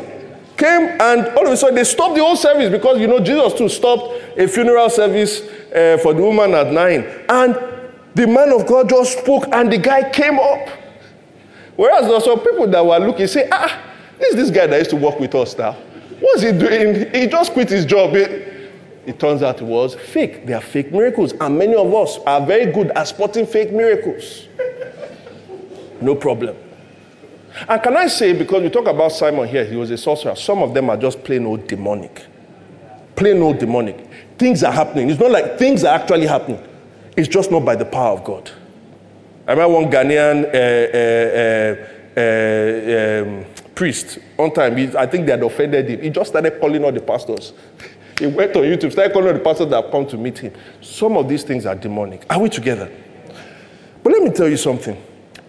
Came and all of a sudden they stopped the whole service because you know Jesus too stopped a funeral service uh, for the woman at Nain. And the man of God just spoke and the guy came up. Whereas there are some people that were looking, say, ah, this is this guy that used to work with us now. What's he doing? He just quit his job. It turns out it was fake. They are fake miracles. And many of us are very good at spotting fake miracles. No problem. And can I say, because we talk about Simon here, he was a sorcerer, some of them are just plain old demonic. Plain old demonic. Things are happening. It's not like things are actually happening, it's just not by the power of God. I remember one Ghanaian uh, uh, uh, um, priest, one time, he, I think they had offended him. He just started calling all the pastors. [LAUGHS] he went on YouTube, started calling all the pastors that have come to meet him. Some of these things are demonic. Are we together? But let me tell you something.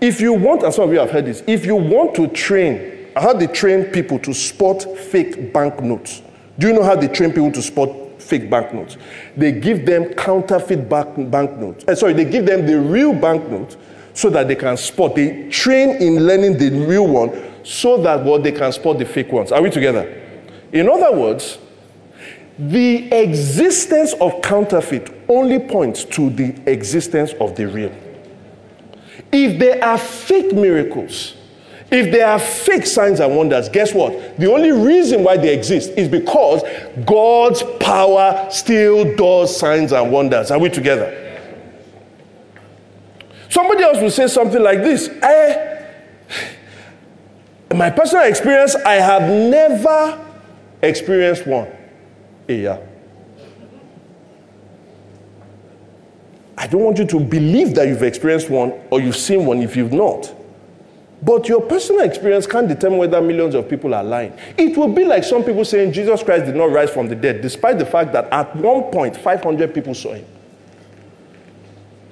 If you want, and some of you have heard this, if you want to train, how they train people to spot fake banknotes. Do you know how they train people to spot fake banknotes? They give them counterfeit bank, banknotes. Uh, sorry, they give them the real banknote so that they can spot. They train in learning the real one so that what they can spot the fake ones. Are we together? In other words, the existence of counterfeit only points to the existence of the real. If there are fake miracles, if there are fake signs and wonders, guess what? The only reason why they exist is because God's power still does signs and wonders. Are we together? Somebody else will say something like this eh, My personal experience, I have never experienced one. Yeah. I don't want you to believe that you've experienced one or you've seen one if you've not. But your personal experience can't determine whether millions of people are lying. It will be like some people saying Jesus Christ did not rise from the dead, despite the fact that at one point 500 people saw him.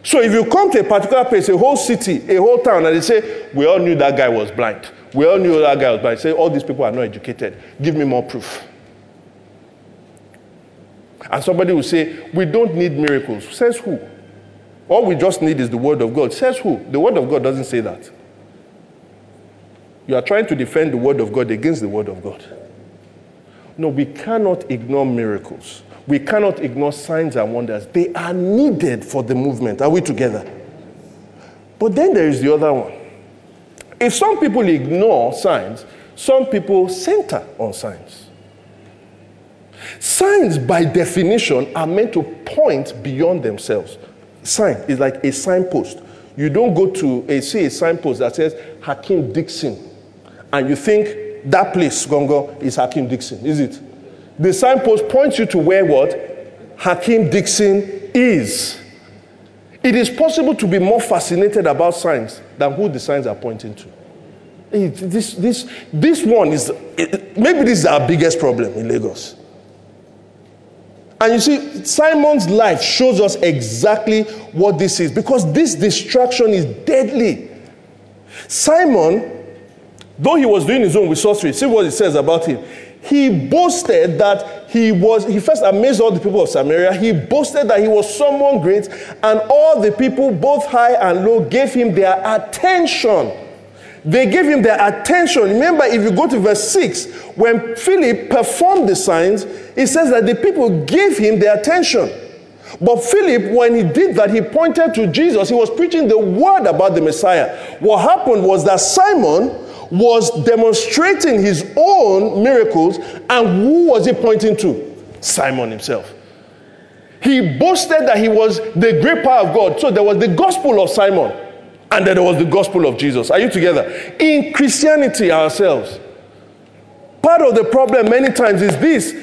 So if you come to a particular place, a whole city, a whole town, and they say, We all knew that guy was blind. We all knew that guy was blind. Say, All these people are not educated. Give me more proof. And somebody will say, We don't need miracles. Says who? All we just need is the word of God. Says who? The word of God doesn't say that. You are trying to defend the word of God against the word of God. No, we cannot ignore miracles. We cannot ignore signs and wonders. They are needed for the movement. Are we together? But then there is the other one. If some people ignore signs, some people center on signs. Signs, by definition, are meant to point beyond themselves. Sign is like a signpost. You don't go to a, see a signpost that says Hakeem Dickson, and you think that place, Gongo, is Hakeem Dickson, is it? The signpost points you to where what? Hakeem Dickson is. It is possible to be more fascinated about signs than who the signs are pointing to. It, this, this, this one is, it, maybe this is our biggest problem in Lagos. And you see, Simon's life shows us exactly what this is because this distraction is deadly. Simon, though he was doing his own with sorcery, see what it says about him. He boasted that he was, he first amazed all the people of Samaria. He boasted that he was someone great, and all the people, both high and low, gave him their attention. They gave him their attention. Remember, if you go to verse 6, when Philip performed the signs, it says that the people gave him their attention. But Philip, when he did that, he pointed to Jesus. He was preaching the word about the Messiah. What happened was that Simon was demonstrating his own miracles, and who was he pointing to? Simon himself. He boasted that he was the great power of God. So there was the gospel of Simon, and then there was the gospel of Jesus. Are you together? In Christianity ourselves, part of the problem many times is this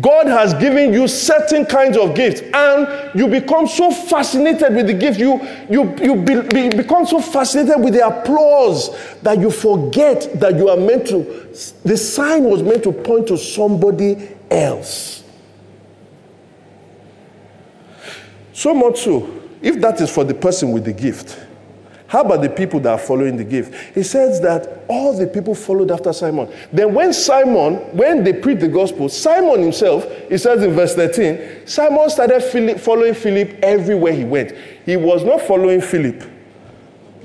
God has given you certain kinds of gifts, and you become so fascinated with the gift, you, you, you be, be, become so fascinated with the applause that you forget that you are meant to, the sign was meant to point to somebody else. So much so, if that is for the person with the gift, how about the people that are following the gift? He says that all the people followed after Simon. Then, when Simon, when they preached the gospel, Simon himself, he says in verse 13, Simon started following Philip everywhere he went. He was not following Philip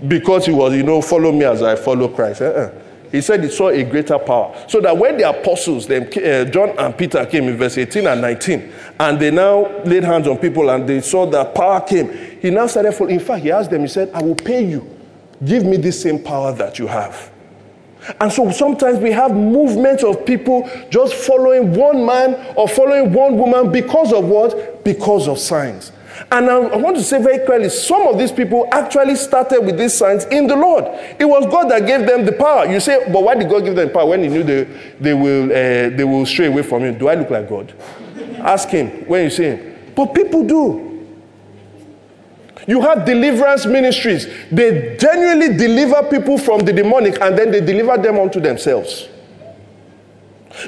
because he was, you know, follow me as I follow Christ. Uh-uh. He said he saw a greater power. So that when the apostles, them, uh, John and Peter came in verse 18 and 19, and they now laid hands on people and they saw that power came, he now started following. In fact, he asked them, he said, I will pay you. Give me the same power that you have. And so sometimes we have movements of people just following one man or following one woman because of what? Because of signs. And I, I want to say very clearly some of these people actually started with these signs in the Lord. It was God that gave them the power. You say, but why did God give them power when He knew they, they, will, uh, they will stray away from Him? Do I look like God? Ask Him when you see Him. But people do. You have deliverance ministries. They genuinely deliver people from the demonic and then they deliver them unto themselves.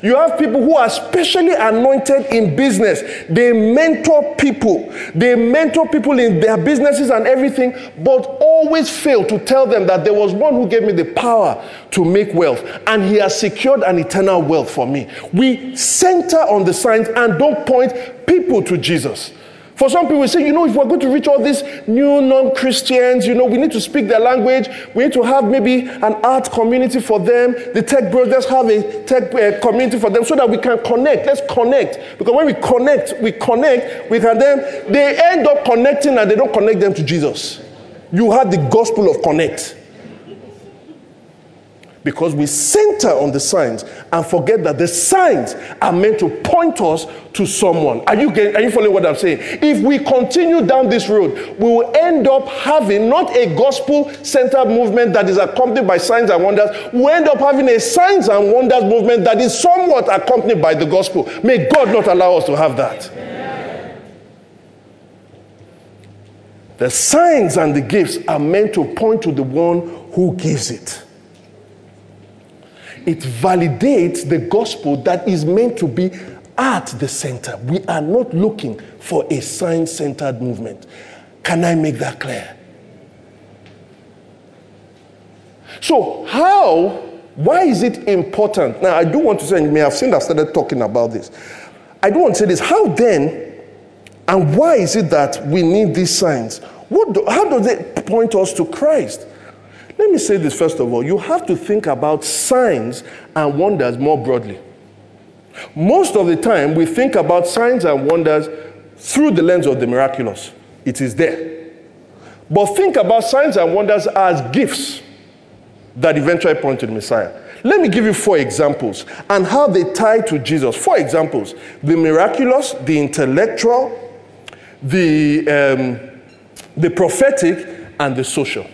You have people who are specially anointed in business. They mentor people. They mentor people in their businesses and everything, but always fail to tell them that there was one who gave me the power to make wealth, and he has secured an eternal wealth for me. We center on the signs and don't point people to Jesus. For some people, say, you know, if we're going to reach all these new non Christians, you know, we need to speak their language. We need to have maybe an art community for them. The tech brothers have a tech uh, community for them so that we can connect. Let's connect. Because when we connect, we connect, we can then, they end up connecting and they don't connect them to Jesus. You have the gospel of connect because we center on the signs and forget that the signs are meant to point us to someone. Are you, getting, are you following what I'm saying? If we continue down this road, we will end up having not a gospel centered movement that is accompanied by signs and wonders. We end up having a signs and wonders movement that is somewhat accompanied by the gospel. May God not allow us to have that. The signs and the gifts are meant to point to the one who gives it it validates the gospel that is meant to be at the center. We are not looking for a sign centered movement. Can I make that clear? So, how, why is it important? Now, I do want to say, you may have seen that I started talking about this. I do want to say this. How then, and why is it that we need these signs? What do, how does it point us to Christ? Let me say this first of all. You have to think about signs and wonders more broadly. Most of the time, we think about signs and wonders through the lens of the miraculous. It is there. But think about signs and wonders as gifts that eventually point to the Messiah. Let me give you four examples and how they tie to Jesus. Four examples the miraculous, the intellectual, the, um, the prophetic, and the social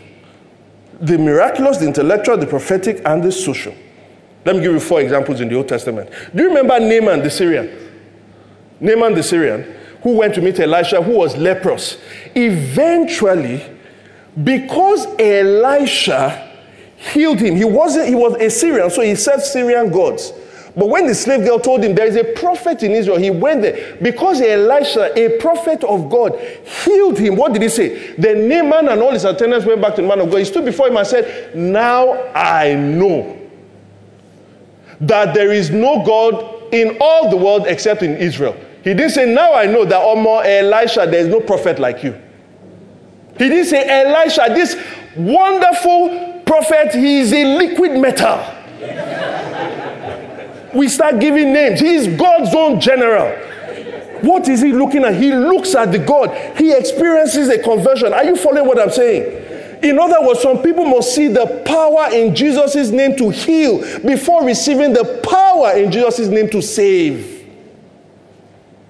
the miraculous, the intellectual, the prophetic, and the social. Let me give you four examples in the Old Testament. Do you remember Naaman the Syrian? Naaman the Syrian, who went to meet Elisha, who was leprous. Eventually, because Elisha healed him, he wasn't, he was a Syrian, so he served Syrian gods. But when the slave girl told him there is a prophet in Israel, he went there. Because Elisha, a prophet of God, healed him. What did he say? Then Naaman and all his attendants went back to the man of God. He stood before him and said, Now I know that there is no God in all the world except in Israel. He didn't say, Now I know that Omar Elisha, there is no prophet like you. He didn't say, Elisha, this wonderful prophet, he is a liquid metal we start giving names. He is God's own general. What is he looking at? He looks at the God. He experiences a conversion. Are you following what I'm saying? In other words, some people must see the power in Jesus' name to heal before receiving the power in Jesus' name to save.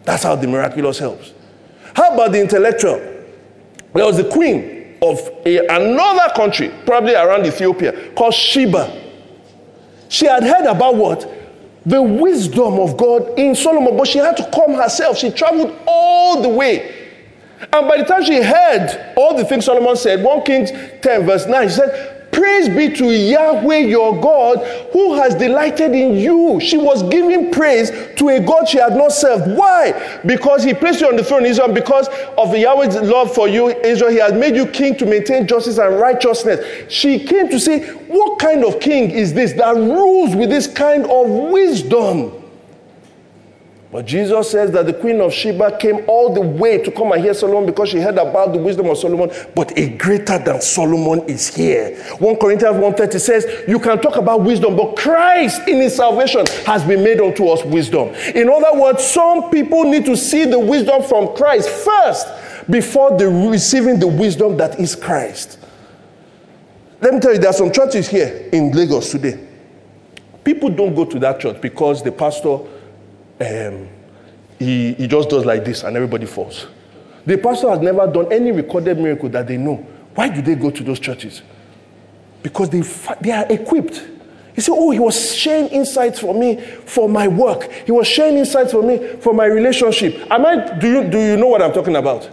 That's how the miraculous helps. How about the intellectual? There was a queen of a, another country, probably around Ethiopia, called Sheba. She had heard about what? The wisdom of God in Solomon, but she had to come herself. She traveled all the way. And by the time she heard all the things Solomon said, 1 Kings 10, verse 9, she said, Praise be to Yahweh your God who has delighted in you. She was giving praise to a God she had not served. Why? Because he placed you on the throne Israel. Because of Yahweh's love for you, Israel, he has made you king to maintain justice and righteousness. She came to say, What kind of king is this that rules with this kind of wisdom? But Jesus says that the queen of Sheba came all the way to come and hear Solomon because she heard about the wisdom of Solomon, but a greater than Solomon is here. 1 Corinthians 1:30 says, You can talk about wisdom, but Christ in his salvation has been made unto us wisdom. In other words, some people need to see the wisdom from Christ first before they receiving the wisdom that is Christ. Let me tell you, there are some churches here in Lagos today People don't go to that church because the pastor, um, he, he just does like this and everybody falls. The pastor has never done any recorded miracle that they know. Why do they go to those churches? Because they, they are equipped. He said, Oh, he was sharing insights for me for my work. He was sharing insights for me for my relationship. Am I, do, you, do you know what I'm talking about?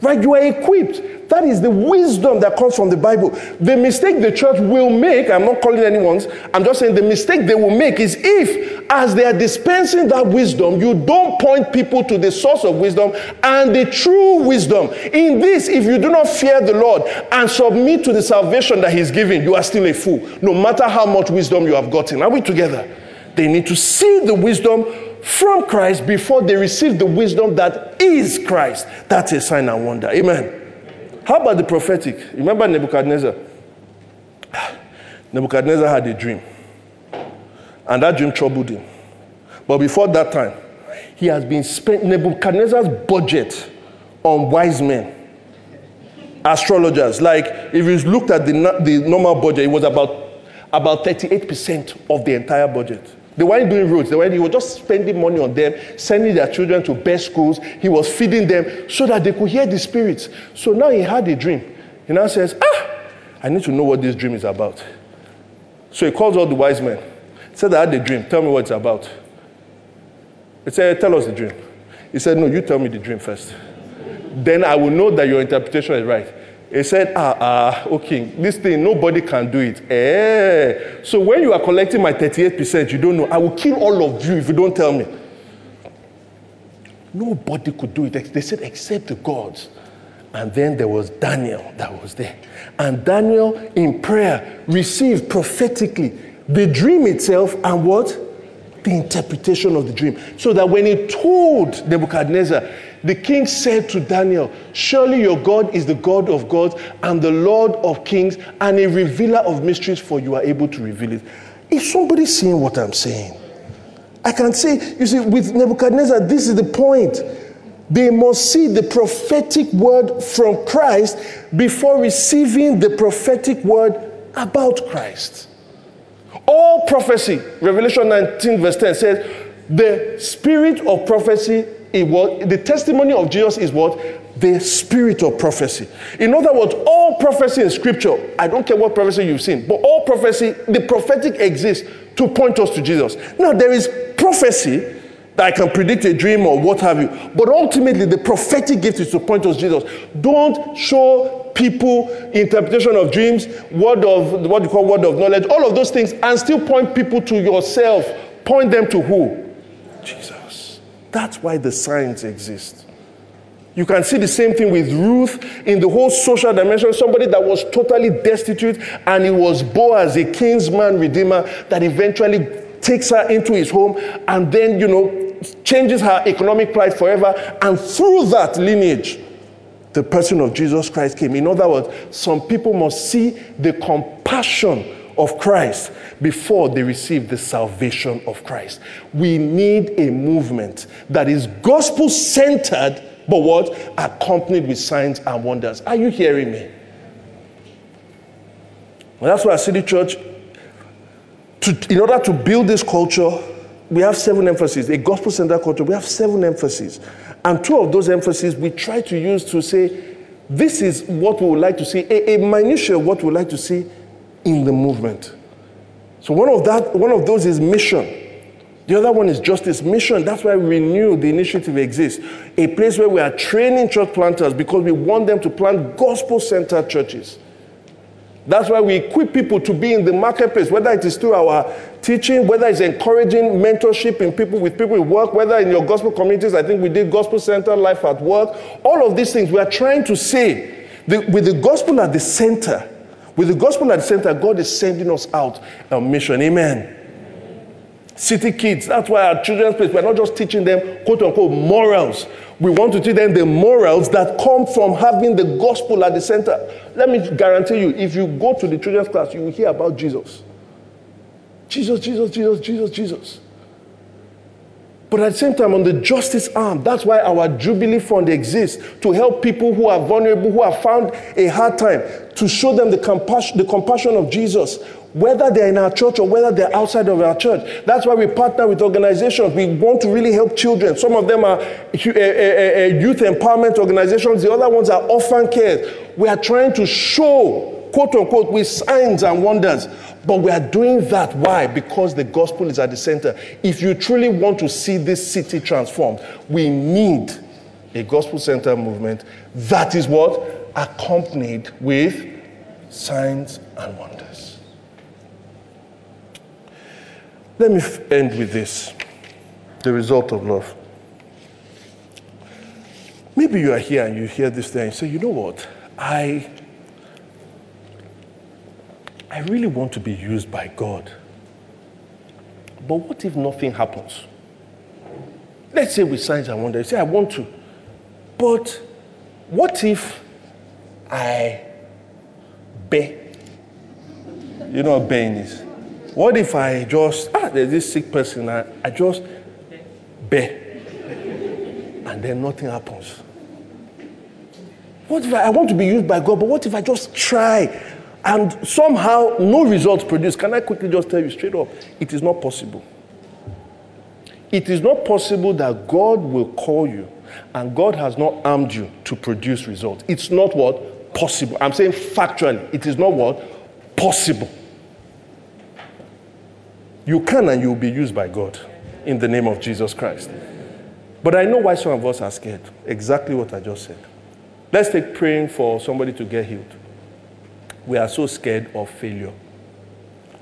Right? You are equipped. That is the wisdom that comes from the Bible. The mistake the church will make, I'm not calling anyone's, I'm just saying the mistake they will make is if, as they are dispensing that wisdom, you don't point people to the source of wisdom and the true wisdom. In this, if you do not fear the Lord and submit to the salvation that He's giving, you are still a fool, no matter how much wisdom you have gotten. Are we together? They need to see the wisdom from Christ before they receive the wisdom that is Christ. That's a sign and wonder. Amen. How about the prophetic? Remember Nebuchadnezzar? [SIGHS] Nebuchadnezzar had a dream. And that dream troubled him. But before that time, he has been spent Nebuchadnezzar's budget on wise men, astrologers. Like if you looked at the, the normal budget, it was about about 38% of the entire budget. They weren't doing roads. They were, he was just spending money on them, sending their children to best schools. He was feeding them so that they could hear the spirits. So now he had a dream. He now says, Ah, I need to know what this dream is about. So he calls all the wise men. He said, I had a dream. Tell me what it's about. He said, Tell us the dream. He said, No, you tell me the dream first. Then I will know that your interpretation is right. He said, ah, ah, okay, this thing, nobody can do it. Eh. So when you are collecting my 38%, you don't know. I will kill all of you if you don't tell me. Nobody could do it. They said, except the gods. And then there was Daniel that was there. And Daniel, in prayer, received prophetically the dream itself and what? The interpretation of the dream. So that when he told Nebuchadnezzar, the king said to Daniel, Surely your God is the God of gods and the Lord of kings and a revealer of mysteries, for you are able to reveal it. Is somebody seeing what I'm saying? I can say, you see, with Nebuchadnezzar, this is the point. They must see the prophetic word from Christ before receiving the prophetic word about Christ. All prophecy, Revelation 19, verse 10 says, the spirit of prophecy it was, the testimony of Jesus is what? The spirit of prophecy. In other words, all prophecy in scripture, I don't care what prophecy you've seen, but all prophecy, the prophetic exists to point us to Jesus. Now, there is prophecy that I can predict a dream or what have you, but ultimately, the prophetic gift is to point us to Jesus. Don't show people interpretation of dreams, word of what you call word of knowledge, all of those things, and still point people to yourself. Point them to who? Jesus. That's why the signs exist. You can see the same thing with Ruth in the whole social dimension. Somebody that was totally destitute, and it was Boaz, a kinsman redeemer, that eventually takes her into his home and then, you know, changes her economic plight forever. And through that lineage, the person of Jesus Christ came. In other words, some people must see the compassion of Christ before they receive the salvation of Christ. We need a movement that is gospel centered, but what? Accompanied with signs and wonders. Are you hearing me? Well, that's why City Church, to, in order to build this culture, we have seven emphases. A gospel centered culture, we have seven emphases. And two of those emphases we try to use to say, this is what we would like to see, a, a of what we would like to see in the movement. So one of that, one of those is mission. The other one is justice mission. That's why Renew, the initiative exists. A place where we are training church planters because we want them to plant gospel centered churches. That's why we equip people to be in the marketplace, whether it is through our teaching, whether it's encouraging mentorship in people with people in work, whether in your gospel communities, I think we did gospel center life at work. All of these things we are trying to say the, with the gospel at the center with the gospel at the center, God is sending us out on mission. Amen. City kids, that's why our children's place, we're not just teaching them quote unquote morals. We want to teach them the morals that come from having the gospel at the center. Let me guarantee you, if you go to the children's class, you will hear about Jesus. Jesus, Jesus, Jesus, Jesus, Jesus. But at the same time, on the justice arm, that's why our Jubilee Fund exists to help people who are vulnerable, who have found a hard time, to show them the compassion, the compassion of Jesus, whether they're in our church or whether they're outside of our church. That's why we partner with organizations. We want to really help children. Some of them are eh, eh, eh, youth empowerment organizations, the other ones are orphan care. We are trying to show, quote unquote, with signs and wonders but we are doing that. Why? Because the gospel is at the center. If you truly want to see this city transformed, we need a gospel center movement that is what? Accompanied with signs and wonders. Let me end with this the result of love. Maybe you are here and you hear this thing and say, you know what? I I really want to be used by God. But what if nothing happens? Let's say with signs and wonders, say, I want to. But what if I bear? You know what baying is? What if I just, ah, there's this sick person, I, I just bear, and then nothing happens? What if I, I want to be used by God, but what if I just try and somehow no results produced, can I quickly just tell you straight up? It is not possible. It is not possible that God will call you and God has not armed you to produce results. It's not what? Possible. I'm saying factually, it is not what? Possible. You can and you will be used by God in the name of Jesus Christ. But I know why some of us are scared. Exactly what I just said. Let's take praying for somebody to get healed we are so scared of failure.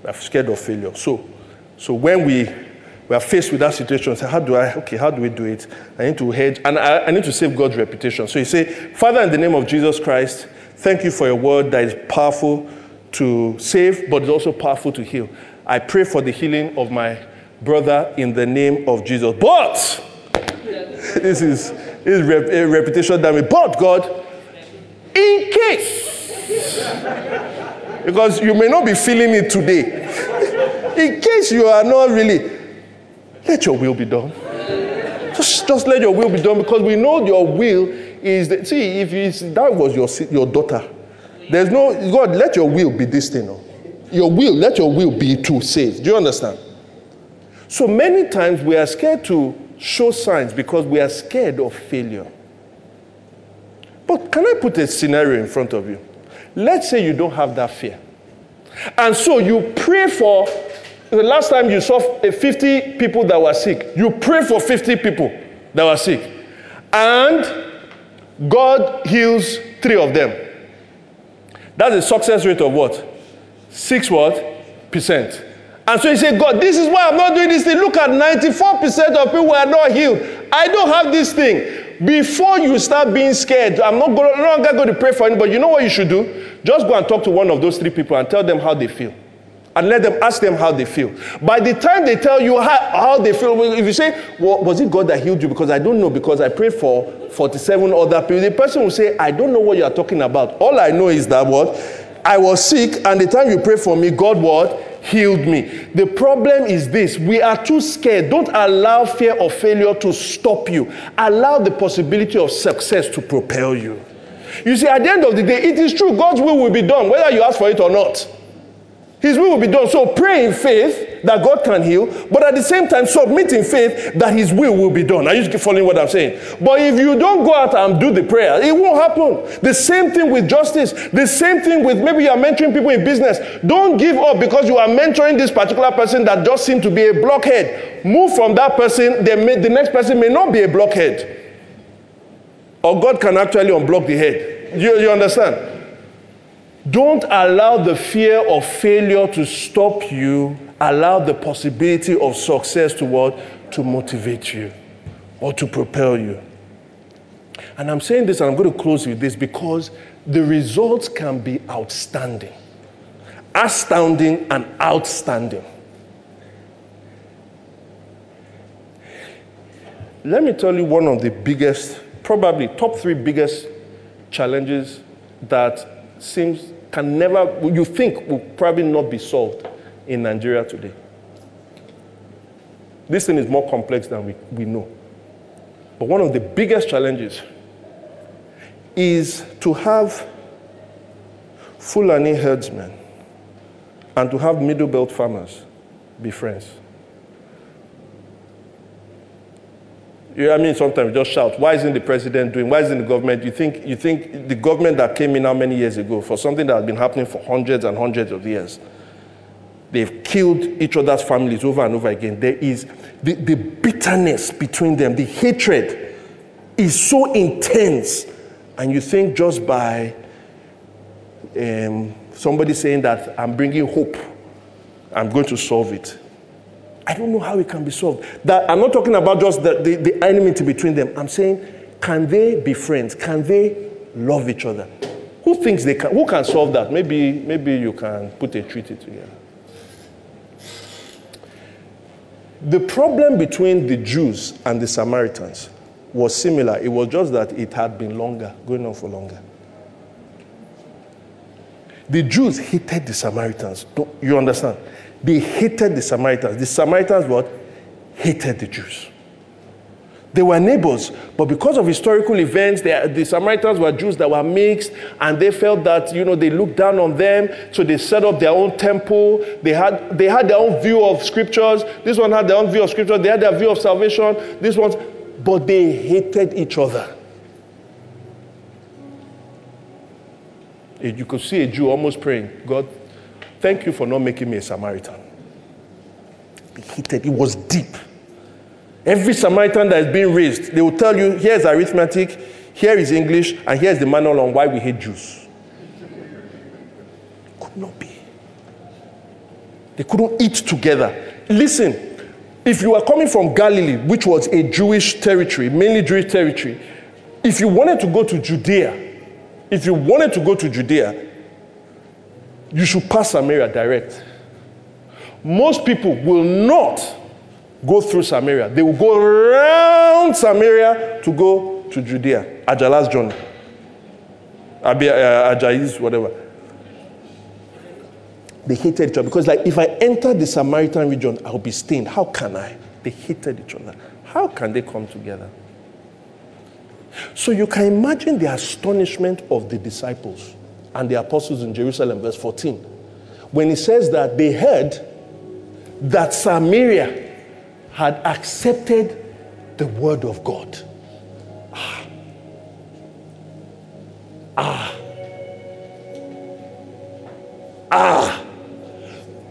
We are scared of failure. So, so when we, we are faced with that situation, say, how do I, okay, how do we do it? I need to hedge, and I, I need to save God's reputation. So you say, Father, in the name of Jesus Christ, thank you for your word that is powerful to save, but it's also powerful to heal. I pray for the healing of my brother in the name of Jesus. But, this is, this is rep, reputation damage. But God, in case because you may not be feeling it today. In case you are not really, let your will be done. Just, just let your will be done because we know your will is see if that was your your daughter. There's no God. Let your will be this thing. Your will. Let your will be to save. Do you understand? So many times we are scared to show signs because we are scared of failure. But can I put a scenario in front of you? Let's say you don't have that fear. And so you pray for the last time you saw 50 people that were sick, you pray for 50 people that were sick. And God heals three of them. That's a success rate of what? Six what? Percent. And so you say, God, this is why I'm not doing this thing. Look at 94% of people are not healed. I don't have this thing. Before you start being scared, I'm not going, no longer going to pray for anybody. You know what you should do? Just go and talk to one of those three people and tell them how they feel. And let them ask them how they feel. By the time they tell you how, how they feel, if you say, well, Was it God that healed you? Because I don't know, because I prayed for 47 other people. The person will say, I don't know what you are talking about. All I know is that what? I was sick, and the time you prayed for me, God what? Healed me. The problem is this we are too scared. Don't allow fear of failure to stop you, allow the possibility of success to propel you. You see, at the end of the day, it is true God's will will be done, whether you ask for it or not. His will will be done. So pray in faith that God can heal, but at the same time submit in faith that His will will be done. Are you following what I'm saying? But if you don't go out and do the prayer, it won't happen. The same thing with justice. The same thing with maybe you are mentoring people in business. Don't give up because you are mentoring this particular person that just seems to be a blockhead. Move from that person. May, the next person may not be a blockhead. Or God can actually unblock the head. You, you understand? Don't allow the fear of failure to stop you. Allow the possibility of success to what? To motivate you or to propel you. And I'm saying this and I'm going to close with this because the results can be outstanding. Astounding and outstanding. Let me tell you one of the biggest, probably top three biggest challenges that seems can never, you think will probably not be solved in Nigeria today. This thing is more complex than we, we know. But one of the biggest challenges is to have Fulani herdsmen and to have middle belt farmers be friends. I mean, sometimes just shout, why isn't the president doing, why isn't the government? You think, you think the government that came in how many years ago for something that has been happening for hundreds and hundreds of years, they've killed each other's families over and over again. There is the, the bitterness between them, the hatred is so intense. And you think just by um, somebody saying that I'm bringing hope, I'm going to solve it. I don't know how it can be solved. That I'm not talking about just the, the, the enmity between them. I'm saying, can they be friends? Can they love each other? Who thinks they can? Who can solve that? Maybe, maybe you can put a treaty together. The problem between the Jews and the Samaritans was similar. It was just that it had been longer, going on for longer. The Jews hated the Samaritans. Don't, you understand? They hated the Samaritans. The Samaritans what? Hated the Jews. They were neighbors, but because of historical events, they, the Samaritans were Jews that were mixed, and they felt that you know they looked down on them, so they set up their own temple. They had they had their own view of scriptures. This one had their own view of scriptures. They had their view of salvation. This one, but they hated each other. You could see a Jew almost praying, God, Thank you for not making me a Samaritan. He hated, it was deep. Every Samaritan that is being raised, they will tell you here's arithmetic, here is English, and here's the manual on why we hate Jews. Could not be. They couldn't eat together. Listen, if you are coming from Galilee, which was a Jewish territory, mainly Jewish territory, if you wanted to go to Judea, if you wanted to go to Judea, you should pass Samaria direct. Most people will not go through Samaria. They will go around Samaria to go to Judea. Ajala's journey. Abi, uh, Ajayi's, whatever. They hated each other because, like, if I enter the Samaritan region, I'll be stained. How can I? They hated each other. How can they come together? So you can imagine the astonishment of the disciples and the apostles in Jerusalem, verse 14, when he says that they heard that Samaria had accepted the word of God. Ah. Ah. Ah.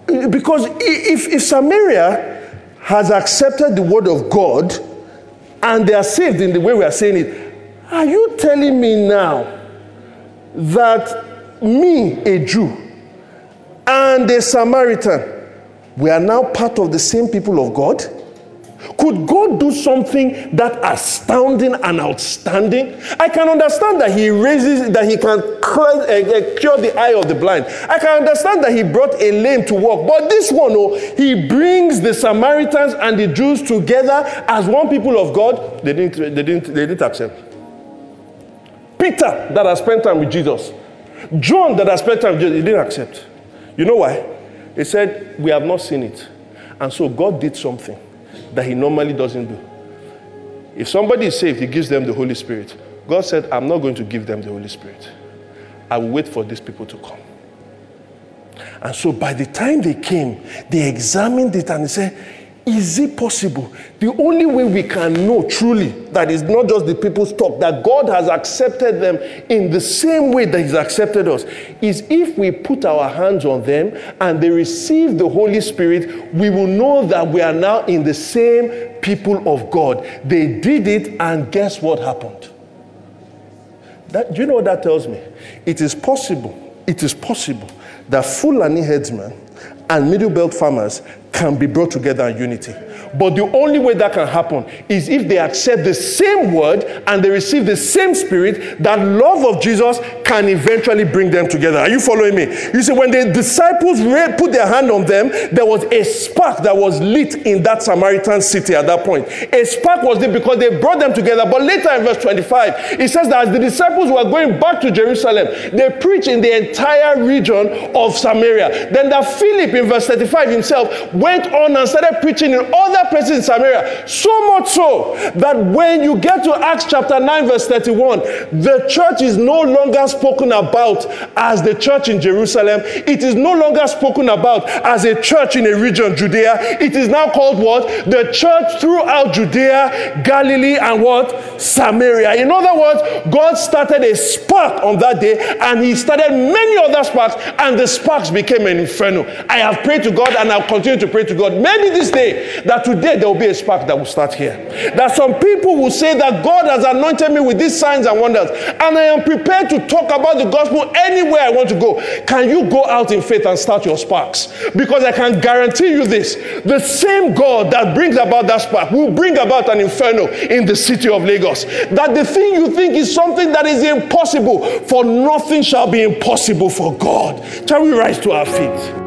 Because if, if Samaria has accepted the word of God and they are saved in the way we are saying it, are you telling me now that me, a Jew, and a Samaritan, we are now part of the same people of God? Could God do something that astounding and outstanding? I can understand that He raises, that He can uh, cure the eye of the blind. I can understand that He brought a lame to walk. But this one, oh, He brings the Samaritans and the Jews together as one people of God. They didn't, they didn't, they didn't accept. Peter, that has spent time with Jesus, John, that spent time Jesus, he didn't accept. You know why? He said, We have not seen it. And so God did something that he normally doesn't do. If somebody is saved, he gives them the Holy Spirit. God said, I'm not going to give them the Holy Spirit. I will wait for these people to come. And so by the time they came, they examined it and they said, is it possible? The only way we can know truly that it's not just the people's talk, that God has accepted them in the same way that He's accepted us, is if we put our hands on them and they receive the Holy Spirit, we will know that we are now in the same people of God. They did it, and guess what happened? That, do you know what that tells me? It is possible, it is possible that Fulani headsmen and middle belt farmers can be brought together in unity. But the only way that can happen is if they accept the same word and they receive the same spirit, that love of Jesus can eventually bring them together. Are you following me? You see, when the disciples put their hand on them, there was a spark that was lit in that Samaritan city at that point. A spark was lit because they brought them together. But later in verse 25, it says that as the disciples were going back to Jerusalem, they preached in the entire region of Samaria. Then that Philip in verse 35 himself went on and started preaching in other other places in Samaria. So much so that when you get to Acts chapter 9, verse 31, the church is no longer spoken about as the church in Jerusalem. It is no longer spoken about as a church in a region, Judea. It is now called what? The church throughout Judea, Galilee, and what? Samaria. In other words, God started a spark on that day and he started many other sparks, and the sparks became an inferno. I have prayed to God and I'll continue to pray to God. Maybe this day that today there will be a spark that will start here. That some people will say that God has anointed me with these signs and wonders, and I am prepared to talk about the gospel anywhere I want to go. Can you go out in faith and start your sparks? Because I can guarantee you this the same God that brings about that spark will bring about an inferno in the city of Lagos. That the thing you think is something that is impossible, for nothing shall be impossible for God. Shall we rise to our feet?